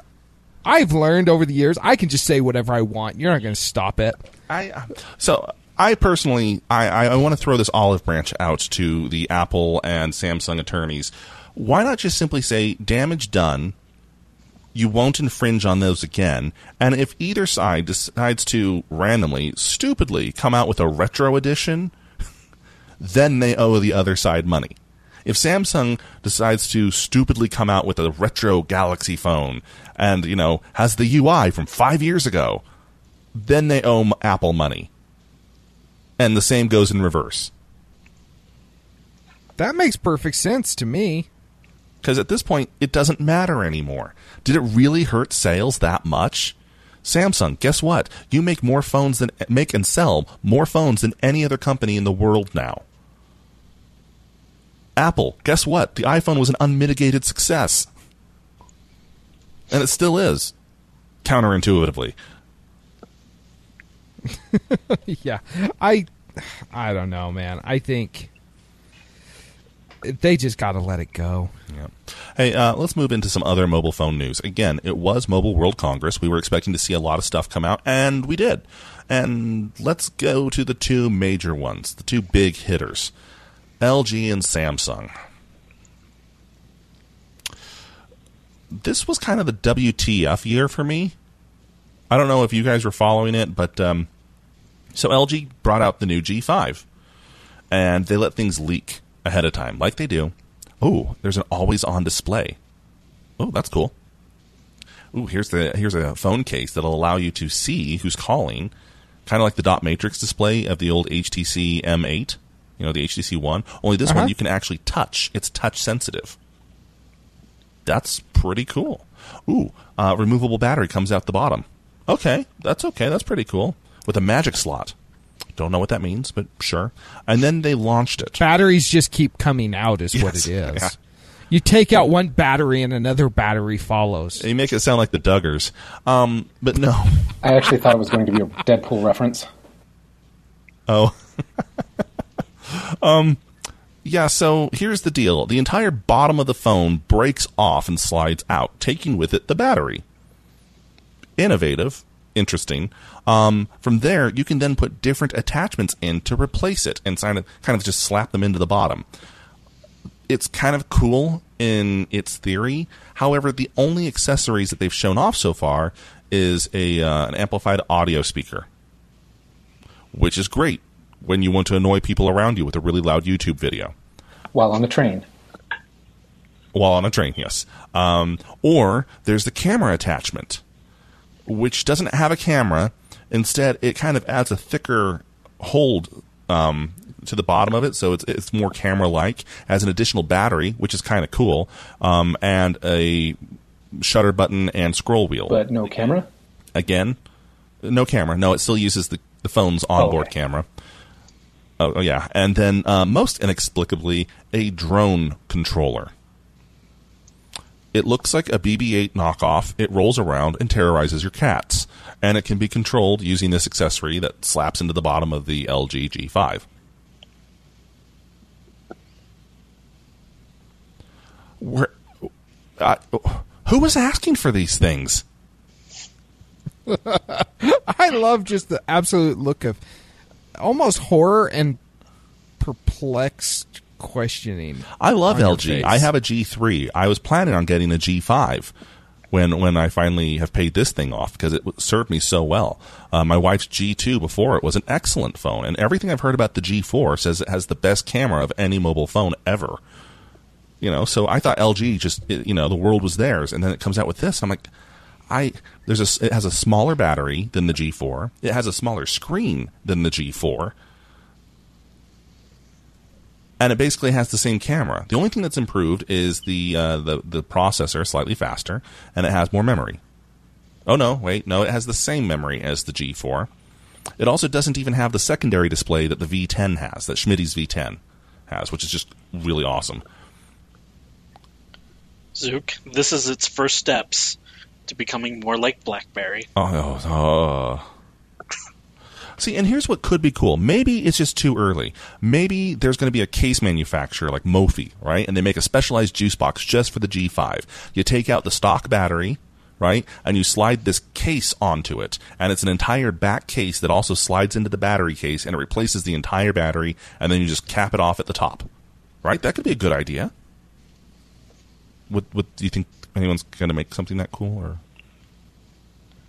I've learned over the years I can just say whatever I want. You're not going to stop it. I um, so I personally I, I, I want to throw this olive branch out to the Apple and Samsung attorneys. Why not just simply say damage done? You won't infringe on those again. And if either side decides to randomly, stupidly come out with a retro edition, *laughs* then they owe the other side money. If Samsung decides to stupidly come out with a retro Galaxy phone and, you know, has the UI from five years ago, then they owe Apple money. And the same goes in reverse. That makes perfect sense to me. Because at this point, it doesn't matter anymore. Did it really hurt sales that much? Samsung, guess what? You make more phones than make and sell more phones than any other company in the world now. Apple, guess what? The iPhone was an unmitigated success. And it still is. Counterintuitively. *laughs* yeah, I. I don't know, man. I think they just got to let it go. Yeah. Hey, uh, let's move into some other mobile phone news. Again, it was Mobile World Congress. We were expecting to see a lot of stuff come out, and we did. And let's go to the two major ones, the two big hitters LG and Samsung. This was kind of the WTF year for me. I don't know if you guys were following it, but um, so LG brought out the new G5 and they let things leak ahead of time, like they do. Oh, there's an always on display. Oh, that's cool. Ooh, here's the here's a phone case that'll allow you to see who's calling, kind of like the dot matrix display of the old HTC M8. You know, the HTC One. Only this Uh-huh. one you can actually touch. It's touch sensitive. That's pretty cool. Ooh, uh, removable battery comes out the bottom. Okay, that's okay. That's pretty cool. With a magic slot. Don't know what that means, but sure. And then they launched it. Batteries just keep coming out, is what it is. yeah. You take out one battery and another battery follows. They make it sound like the Duggars. Um, but no. I actually thought it was going to be a Deadpool reference. Oh. *laughs* um yeah, so here's the deal. The entire bottom of the phone breaks off and slides out, taking with it the battery. Innovative, interesting. Um, from there, you can then put different attachments in to replace it and kind of, kind of just slap them into the bottom. It's kind of cool in its theory. However, the only accessories that they've shown off so far is a uh, an amplified audio speaker which is great when you want to annoy people around you with a really loud YouTube video While on the train. while on a train. Yes, um, or there's the camera attachment, which doesn't have a camera. Instead, it kind of adds a thicker hold um, to the bottom of it, so it's it's more camera-like. As an additional battery, which is kind of cool, um, and a shutter button and scroll wheel. But no camera? Again, no camera. No, it still uses the, the phone's onboard okay. camera. Oh, oh, yeah. And then, uh, most inexplicably, a drone controller. It looks like a BB 8 knockoff. It rolls around and terrorizes your cats. And it can be controlled using this accessory that slaps into the bottom of the LG G5. Where, uh, who was asking for these things? *laughs* I love just the absolute look of almost horror and perplexed questioning. I love LG. I have a G3. I was planning on getting a G5 when when I finally have paid this thing off because it served me so well. Uh, my wife's G2 before it was an excellent phone, and everything I've heard about the G4 says it has the best camera of any mobile phone ever. You know, so I thought LG just you know the world was theirs, and then it comes out with this. I'm like, I there's a it has a smaller battery than the G4. It has a smaller screen than the G4 and it basically has the same camera. The only thing that's improved is the uh, the the processor slightly faster, and it has more memory. Oh no, wait, no, it has the same memory as the G4. It also doesn't even have the secondary display that the V10 has, that Schmidt's V10 has, which is just really awesome. Zook, this is its first steps to becoming more like BlackBerry. Oh, oh, oh. See, and here's what could be cool. Maybe it's just too early. Maybe there's going to be a case manufacturer like Mophie, right? And they make a specialized juice box just for the G5. You take out the stock battery, right? And you slide this case onto it. And it's an entire back case that also slides into the battery case and it replaces the entire battery. And then you just cap it off at the top, right? That could be a good idea. What, what do you think anyone's going to make something that cool or?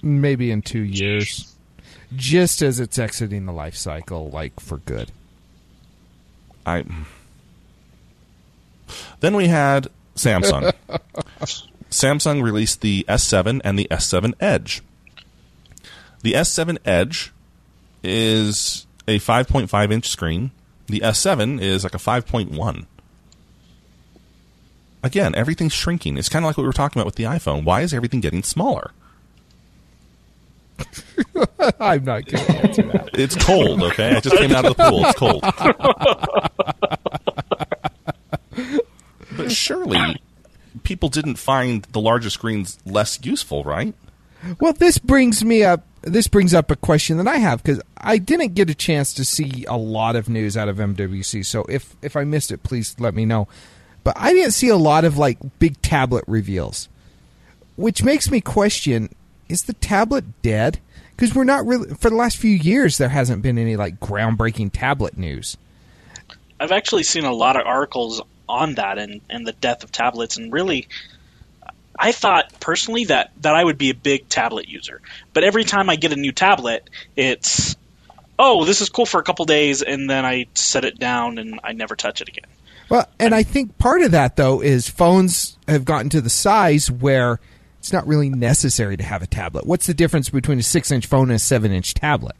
Maybe in two years, just as it's exiting the life cycle, like for good. I. Then we had Samsung. *laughs* Samsung released the S7 and the S7 Edge. The S7 Edge is a 5.5 inch screen. The S7 is like a 5.1. Again, everything's shrinking. It's kind of like what we were talking about with the iPhone. Why is everything getting smaller? *laughs* I'm not going to answer that. It's cold, okay? I just came out of the pool. It's cold. *laughs* but surely people didn't find the larger screens less useful, right? Well, this brings me up. This brings up a question that I have because I didn't get a chance to see a lot of news out of MWC. So if if I missed it, please let me know. But I didn't see a lot of like big tablet reveals, which makes me question: Is the tablet dead? Because we're not really for the last few years there hasn't been any like groundbreaking tablet news. I've actually seen a lot of articles on that and, and the death of tablets, and really, I thought personally that, that I would be a big tablet user. But every time I get a new tablet, it's, oh, this is cool for a couple days, and then I set it down and I never touch it again. Well, and I think part of that though is phones have gotten to the size where it's not really necessary to have a tablet. What's the difference between a six-inch phone and a seven-inch tablet?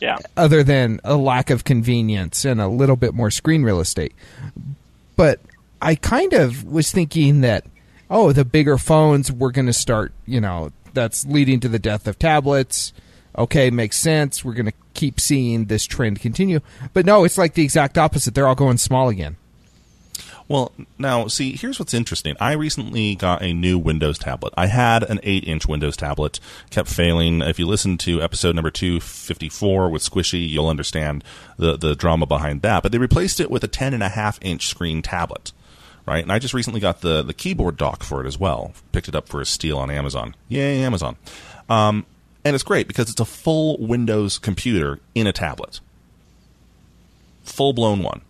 Yeah. other than a lack of convenience and a little bit more screen real estate. But I kind of was thinking that, oh, the bigger phones were going to start, you know, that's leading to the death of tablets. Okay, makes sense. We're going to keep seeing this trend continue. But no, it's like the exact opposite. They're all going small again. Well, now, see, here's what's interesting. I recently got a new Windows tablet. I had an 8 inch Windows tablet, kept failing. If you listen to episode number 254 with Squishy, you'll understand the, the drama behind that. But they replaced it with a 10.5 inch screen tablet, right? And I just recently got the, the keyboard dock for it as well. Picked it up for a steal on Amazon. Yay, Amazon. Um, and it's great because it's a full Windows computer in a tablet. Full blown one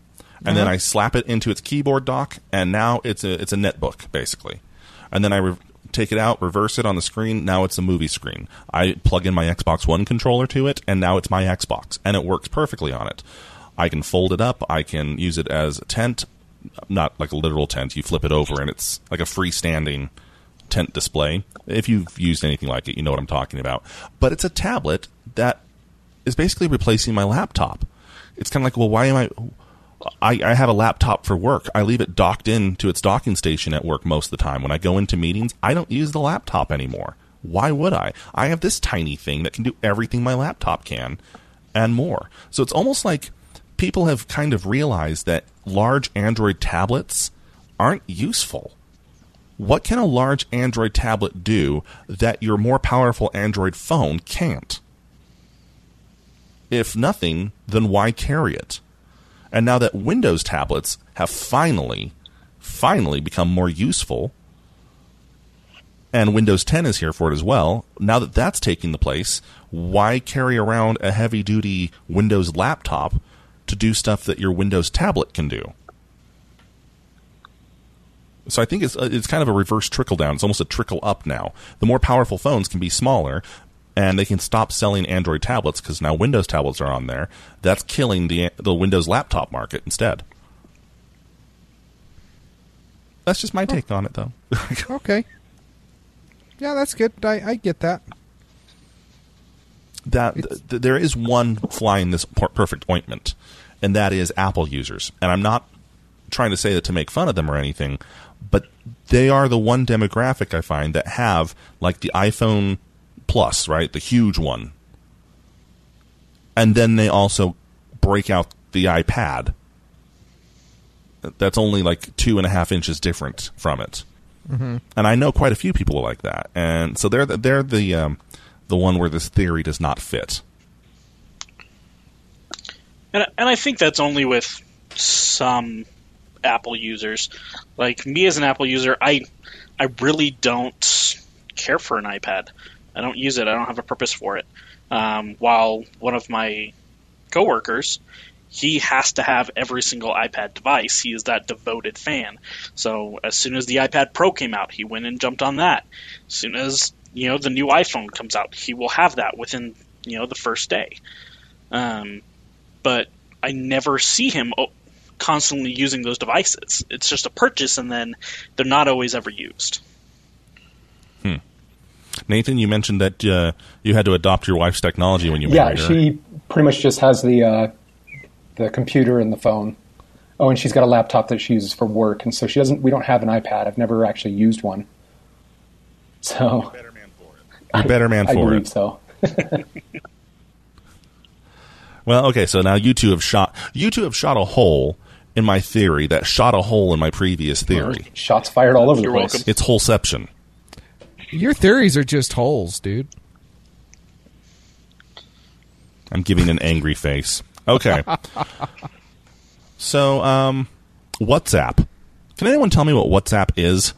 and then uh-huh. I slap it into its keyboard dock, and now it's a it's a netbook basically. And then I re- take it out, reverse it on the screen. Now it's a movie screen. I plug in my Xbox One controller to it, and now it's my Xbox, and it works perfectly on it. I can fold it up. I can use it as a tent, not like a literal tent. You flip it over, and it's like a freestanding tent display. If you've used anything like it, you know what I'm talking about. But it's a tablet that is basically replacing my laptop. It's kind of like, well, why am I? I, I have a laptop for work. I leave it docked in to its docking station at work most of the time. When I go into meetings, I don't use the laptop anymore. Why would I? I have this tiny thing that can do everything my laptop can and more. So it's almost like people have kind of realized that large Android tablets aren't useful. What can a large Android tablet do that your more powerful Android phone can't? If nothing, then why carry it? And now that Windows tablets have finally, finally become more useful, and Windows 10 is here for it as well, now that that's taking the place, why carry around a heavy duty Windows laptop to do stuff that your Windows tablet can do? So I think it's uh, it's kind of a reverse trickle down. It's almost a trickle up now. The more powerful phones can be smaller, and they can stop selling Android tablets because now Windows tablets are on there. That's killing the the Windows laptop market instead. That's just my oh. take on it, though. *laughs* Okay. Yeah, that's good. I, I get that. that th- th- there is one fly in this per- perfect ointment, and that is Apple users. And I'm not trying to say that to make fun of them or anything, but they are the one demographic I find that have like the iPhone Plus, right, the huge one, and then they also break out the iPad. That's only like two and a half inches different from it. And I know quite a few people like that, and so they're the, they're the um, the one where this theory does not fit. And and I think that's only with some Apple users. Like me as an Apple user, I I really don't care for an iPad. I don't use it. I don't have a purpose for it. Um, while one of my coworkers, he has to have every single iPad device. He is that devoted fan. So as soon as the iPad Pro came out, he went and jumped on that. As soon as you know the new iPhone comes out, he will have that within you know the first day. Um, but I never see him constantly using those devices. It's just a purchase, and then they're not always ever used. Nathan, you mentioned that uh, you had to adopt your wife's technology when you Yeah, married her. Yeah, she pretty much just has the uh, the computer and the phone. Oh, and she's got a laptop that she uses for work, and so she doesn't. We don't have an iPad. I've never actually used one. *laughs* So You're a better man for it. better I for believe it. so. *laughs* Well, okay, so now you two have shot you two have shot a hole in my theory that shot a hole in my previous theory. Shots fired all over You're the place. welcome. It's holeception. Your theories are just holes, dude. I'm giving an angry face. Okay. *laughs* so, um, WhatsApp. Can anyone tell me what WhatsApp is?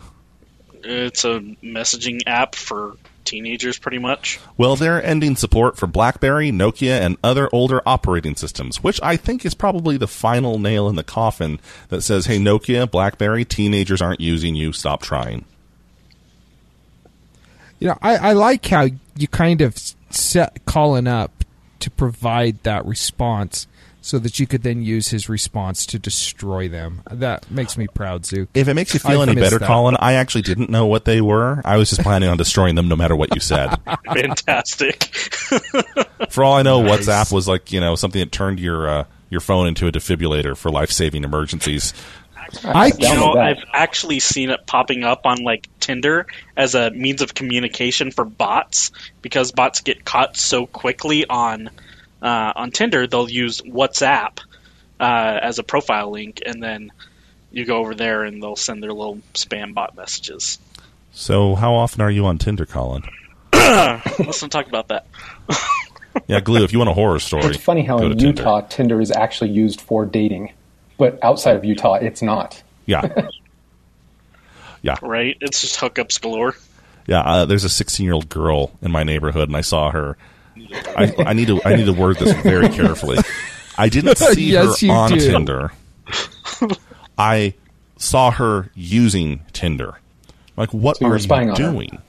It's a messaging app for teenagers, pretty much. Well, they're ending support for BlackBerry, Nokia, and other older operating systems, which I think is probably the final nail in the coffin that says, hey, Nokia, BlackBerry, teenagers aren't using you, stop trying. You know, I, I like how you kind of set calling up to provide that response so that you could then use his response to destroy them. That makes me proud, Zook. If it makes you feel I've any better, that. Colin, I actually didn't know what they were. I was just planning on destroying them no matter what you said. *laughs* Fantastic. *laughs* For all I know, Nice. WhatsApp was like you know something that turned your uh, your phone into a defibrillator for life saving emergencies. I You Down know. I've actually seen it popping up on like Tinder as a means of communication for bots because bots get caught so quickly on uh, on Tinder. They'll use WhatsApp uh, as a profile link, and then you go over there and they'll send their little spam bot messages. So, how often are you on Tinder, Colin? *coughs* Let's not talk about that. *laughs* Yeah, Glue. If you want a horror story, It's funny how go in to Tinder. Utah Tinder is actually used for dating, but outside of Utah it's not. Yeah, *laughs* yeah, Right? It's just hookups galore. yeah. Uh, there's a 16 year old girl in my neighborhood, and I saw her. I, I need to I need to word this very carefully. I didn't *laughs* see Yes, her you on do. Tinder. I saw her using Tinder. Like, what So you are were spying you on her. doing?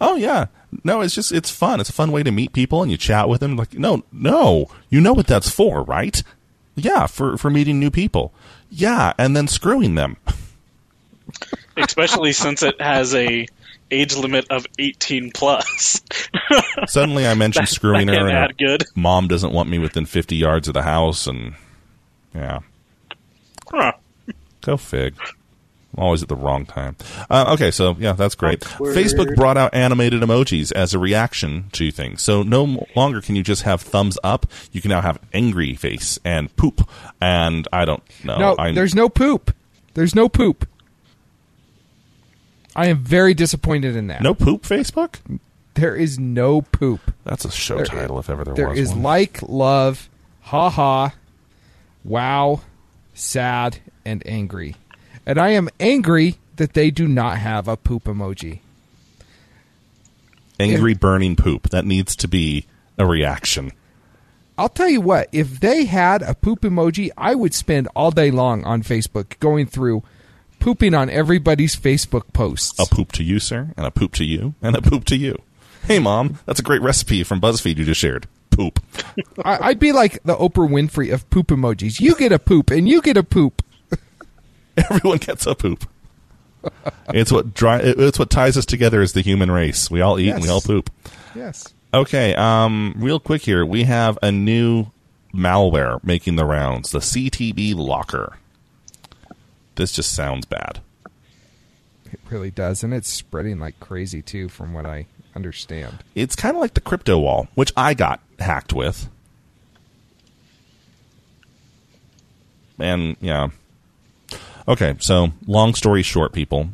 Oh yeah, no, it's just it's fun. It's a fun way to meet people and you chat with them. Like, no, no, you know what that's for, right? Yeah, for for meeting new people. Yeah, and then screwing them. Especially since it has a age limit of 18 plus. *laughs* Suddenly, I mentioned screwing that her, and her add good. mom doesn't want me within fifty yards of the house, and yeah, Huh. go fig. I'm always at the wrong time. Uh, okay, so yeah, that's great. Facebook brought out animated emojis as a reaction to things. So no longer can you just have thumbs up. You can now have angry face and poop. And I don't know. no, I, there's no poop. There's no poop. I am very disappointed in that. no poop. Facebook. There is no poop. That's a show There- title if ever there, There was is one. like, love, ha ha, wow, sad, and angry. And I am angry that they do not have a poop emoji. angry burning poop. That needs to be a reaction. I'll tell you what, if they had a poop emoji, I would spend all day long on Facebook going through pooping on everybody's Facebook posts. A poop to you, sir, and a poop to you, and a poop to you. Hey, mom, that's a great recipe from BuzzFeed you just shared. Poop. I, I'd be like the Oprah Winfrey of poop emojis. You get a poop, and you get a poop. *laughs* Everyone gets a poop. It's what dry, it's what ties us together as the human race. We all eat and we all poop. Yes. Okay, um, real quick here, we have a new malware making the rounds, the CTB Locker. This just sounds bad. It really does, and it's spreading like crazy too, from what I understand. It's kind of like the CryptoWall, which I got hacked with. And yeah. Okay, so long story short, people,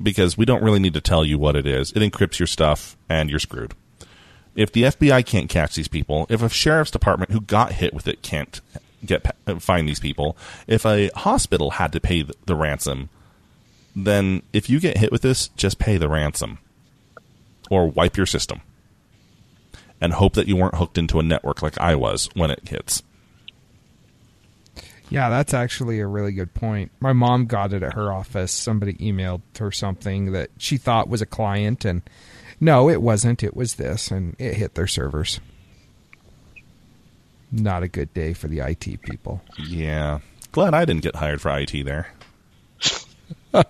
because we don't really need to tell you what it is. It encrypts your stuff and you're screwed. If the FBI can't catch these people, if a sheriff's department who got hit with it can't get pa- uh, find these people, if a hospital had to pay the ransom, then if you get hit with this, just pay the ransom or wipe your system and hope that you weren't hooked into a network like I was when it hits. Yeah, that's actually a really good point. My mom got it at her office. Somebody emailed her something that she thought was a client, and no, it wasn't. It was this, and it hit their servers. Not a good day for the IT people. Yeah. Glad I didn't get hired for IT there. *laughs*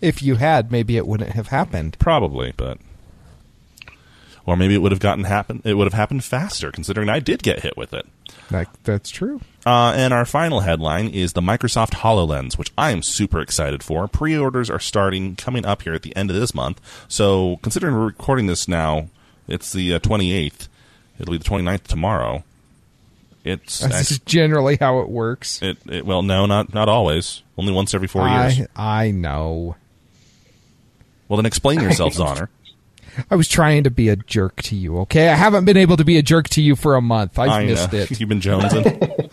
If you had, maybe it wouldn't have happened. Probably, but or maybe it would have gotten happen it would have happened faster considering I did get hit with it. That, that's true. Uh, and our final headline is the Microsoft HoloLens, which I am super excited for. Pre-orders are starting coming up here at the end of this month. So, considering we're recording this now, it's the uh, 28th. It'll be the 29th tomorrow. It's This is generally how it works. it, it well, no, not not always. Only once every 4 years. I, I know. Well, then explain yourselves, Zonner. I was trying to be a jerk to you, okay? I haven't been able to be a jerk to you for a month. I've I missed know. it. *laughs* You've been jonesing.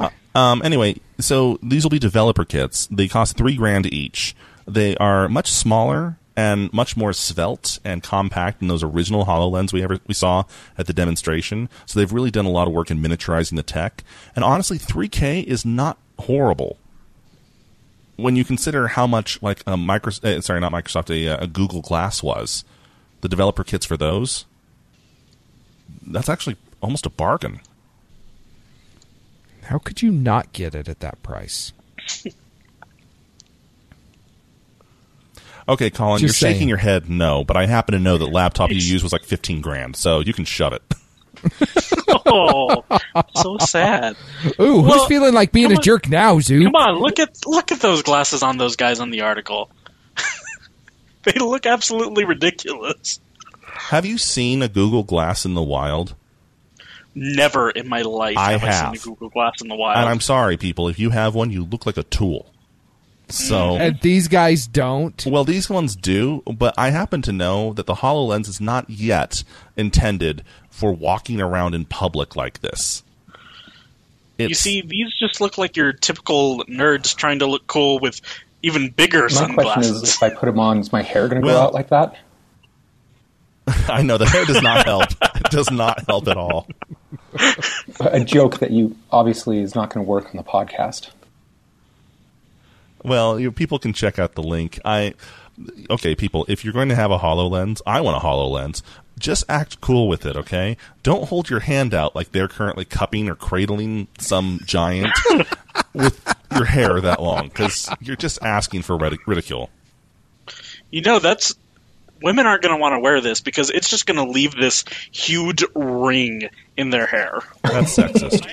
Uh, *laughs* um, anyway, so these will be developer kits. They cost three grand each. They are much smaller and much more svelte and compact than those original Hololens we ever we saw at the demonstration. So they've really done a lot of work in miniaturizing the tech. And honestly, 3K is not horrible when you consider how much like a micro uh, sorry not Microsoft a, a Google Glass was. The developer kits for those that's actually almost a bargain. How could you not get it at that price? *laughs* Okay, Colin, Just you're shaking your head no, but I happen to know that laptop you used was like 15 grand, so you can shut it. *laughs* Oh, so sad. Ooh, who's Well, feeling like being come a on- jerk now, Zoo? Come on, look at look at those glasses on those guys on the article. *laughs* they look absolutely ridiculous. Have you seen a Google Glass in the wild? Never in my life I have, I have. seen a Google Glass in the wild. And I'm sorry, people, if you have one, you look like a tool. So, mm. And these guys don't. well, these ones do, but I happen to know that the HoloLens is not yet intended for walking around in public like this. you see, these just look like your typical nerds trying to look cool with even bigger My question is, if I put them on, is my hair going to Well- grow out like that? *laughs* I know the hair does not help. it does not help at all. A joke that you obviously is not going to work on the podcast. Well, you people can check out the link. I okay, people, if you're going to have a HoloLens, I want a HoloLens. Just act cool with it, okay? Don't hold your hand out like they're currently cupping or cradling some giant *laughs* with your hair that long cuz you're just asking for ridic- ridicule. You know, that's women aren't going to want to wear this because it's just going to leave this huge ring in their hair. That's sexist.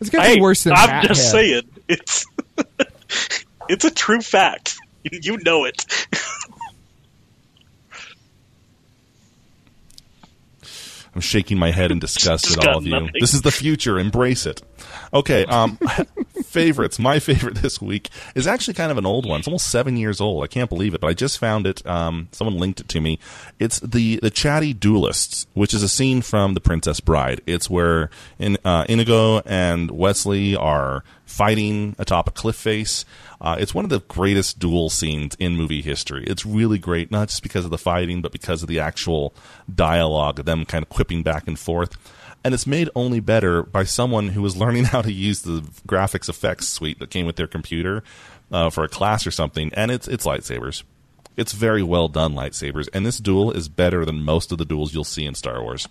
It's gonna be worse than I'm just head. saying, it's *laughs* *laughs* it's a true fact. You know it. I'm shaking my head in disgust at all of you. nothing. This is the future. Embrace it. Okay, um, *laughs* favorites. My favorite *laughs* this week is actually kind of an old one. It's almost seven years old. I can't believe it, but I just found it. Um, someone linked it to me. It's the the Chatty Duelists, which is a scene from The Princess Bride. It's where in, uh, Inigo and Westley are fighting atop a cliff face. Uh, it's one of the greatest duel scenes in movie history. It's really great, not just because of the fighting, but because of the actual dialogue, of them kind of quipping back and forth. And it's made only better by someone who was learning *laughs* how to use the graphics effects suite that came with their computer uh, for a class or something. And it's it's lightsabers. It's very well done lightsabers, and this duel is better than most of the duels you'll see in Star Wars.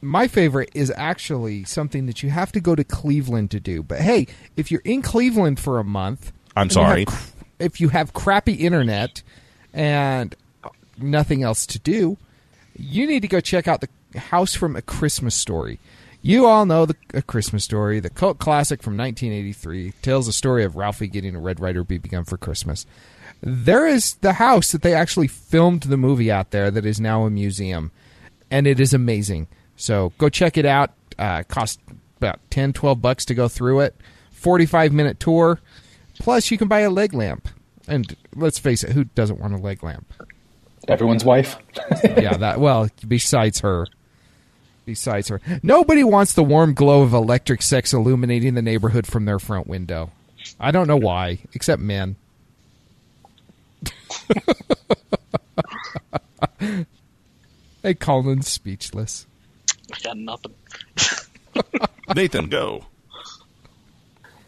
my favorite is actually something that you have to go to Cleveland to do. But hey, if you're in Cleveland for a month, I'm you have sorry. cr- if you have crappy internet and nothing else to do, you need to go check out the House from a Christmas Story. You all know the A Christmas Story, the cult classic from 1983, tells the story of Ralphie getting a Red Ryder BB gun for Christmas. There is the house that they actually filmed the movie out there that is now a museum, and it is amazing. So go check it out. Uh, cost about 10, 12 bucks to go through it. 45 minute tour. Plus, you can buy a leg lamp. And let's face it, who doesn't want a leg lamp? Everyone's wife. *laughs* yeah, that well, besides her. Besides her. Nobody wants the warm glow of electric sex illuminating the neighborhood from their front window. I don't know why, except men. *laughs* hey, Colin's speechless. I got nothing. *laughs* Nathan, go.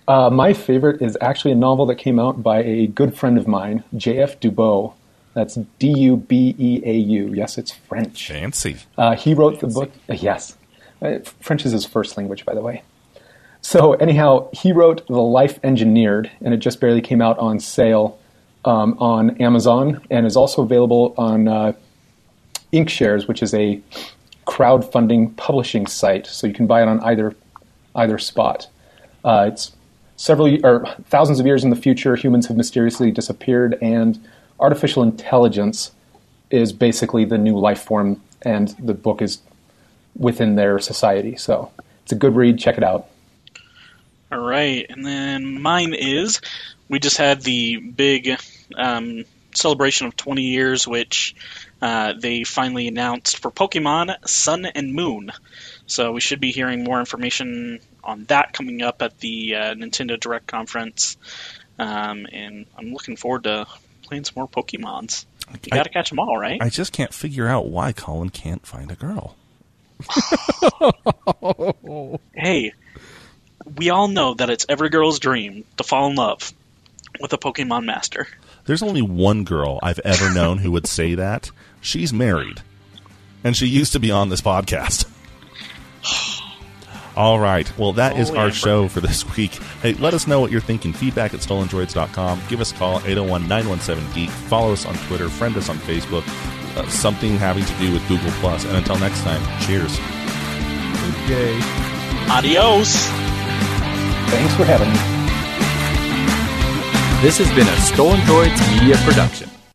Uh, my favorite is actually a novel that came out by a good friend of mine, J.F. Dubeau. That's D U B E A U. Yes, it's French. Fancy. Uh, he wrote the book. uh, yes, Uh, French is his first language, by the way. So anyhow, he wrote The Life Engineered, and it just barely came out on sale um, on Amazon, and is also available on uh, Inkshares, which is a crowdfunding publishing site. So you can buy it on either either spot. Uh, it's several or thousands of years in the future. Humans have mysteriously disappeared, and artificial intelligence is basically the new life form, and the book is within their society. So it's a good read. Check it out. All right, and then mine is we just had the big um, celebration of 20 years, which uh, they finally announced for Pokemon Sun and Moon. So we should be hearing more information on that coming up at the uh, Nintendo Direct conference, um, and I'm looking forward to playing some more Pokemons. You got to catch them all, right? I just can't figure out why Colin can't find a girl. *laughs* hey, we all know that it's every girl's dream to fall in love with a Pokemon master. There's only one girl I've ever *laughs* known who would say that. She's married. and she used to be on this podcast. *sighs* *laughs* All right. Well, that is Oh, our Amber. show for this *laughs* week. Hey, let us know what you're thinking. Feedback at stolendroids.com. Give us a call, 801 917 Geek. Follow us on Twitter. Friend us on Facebook. Uh, something having to do with Google. Plus. And until next time, cheers. Yay. Adios. Thanks for having me. This has been a Stolen Droids Media Production.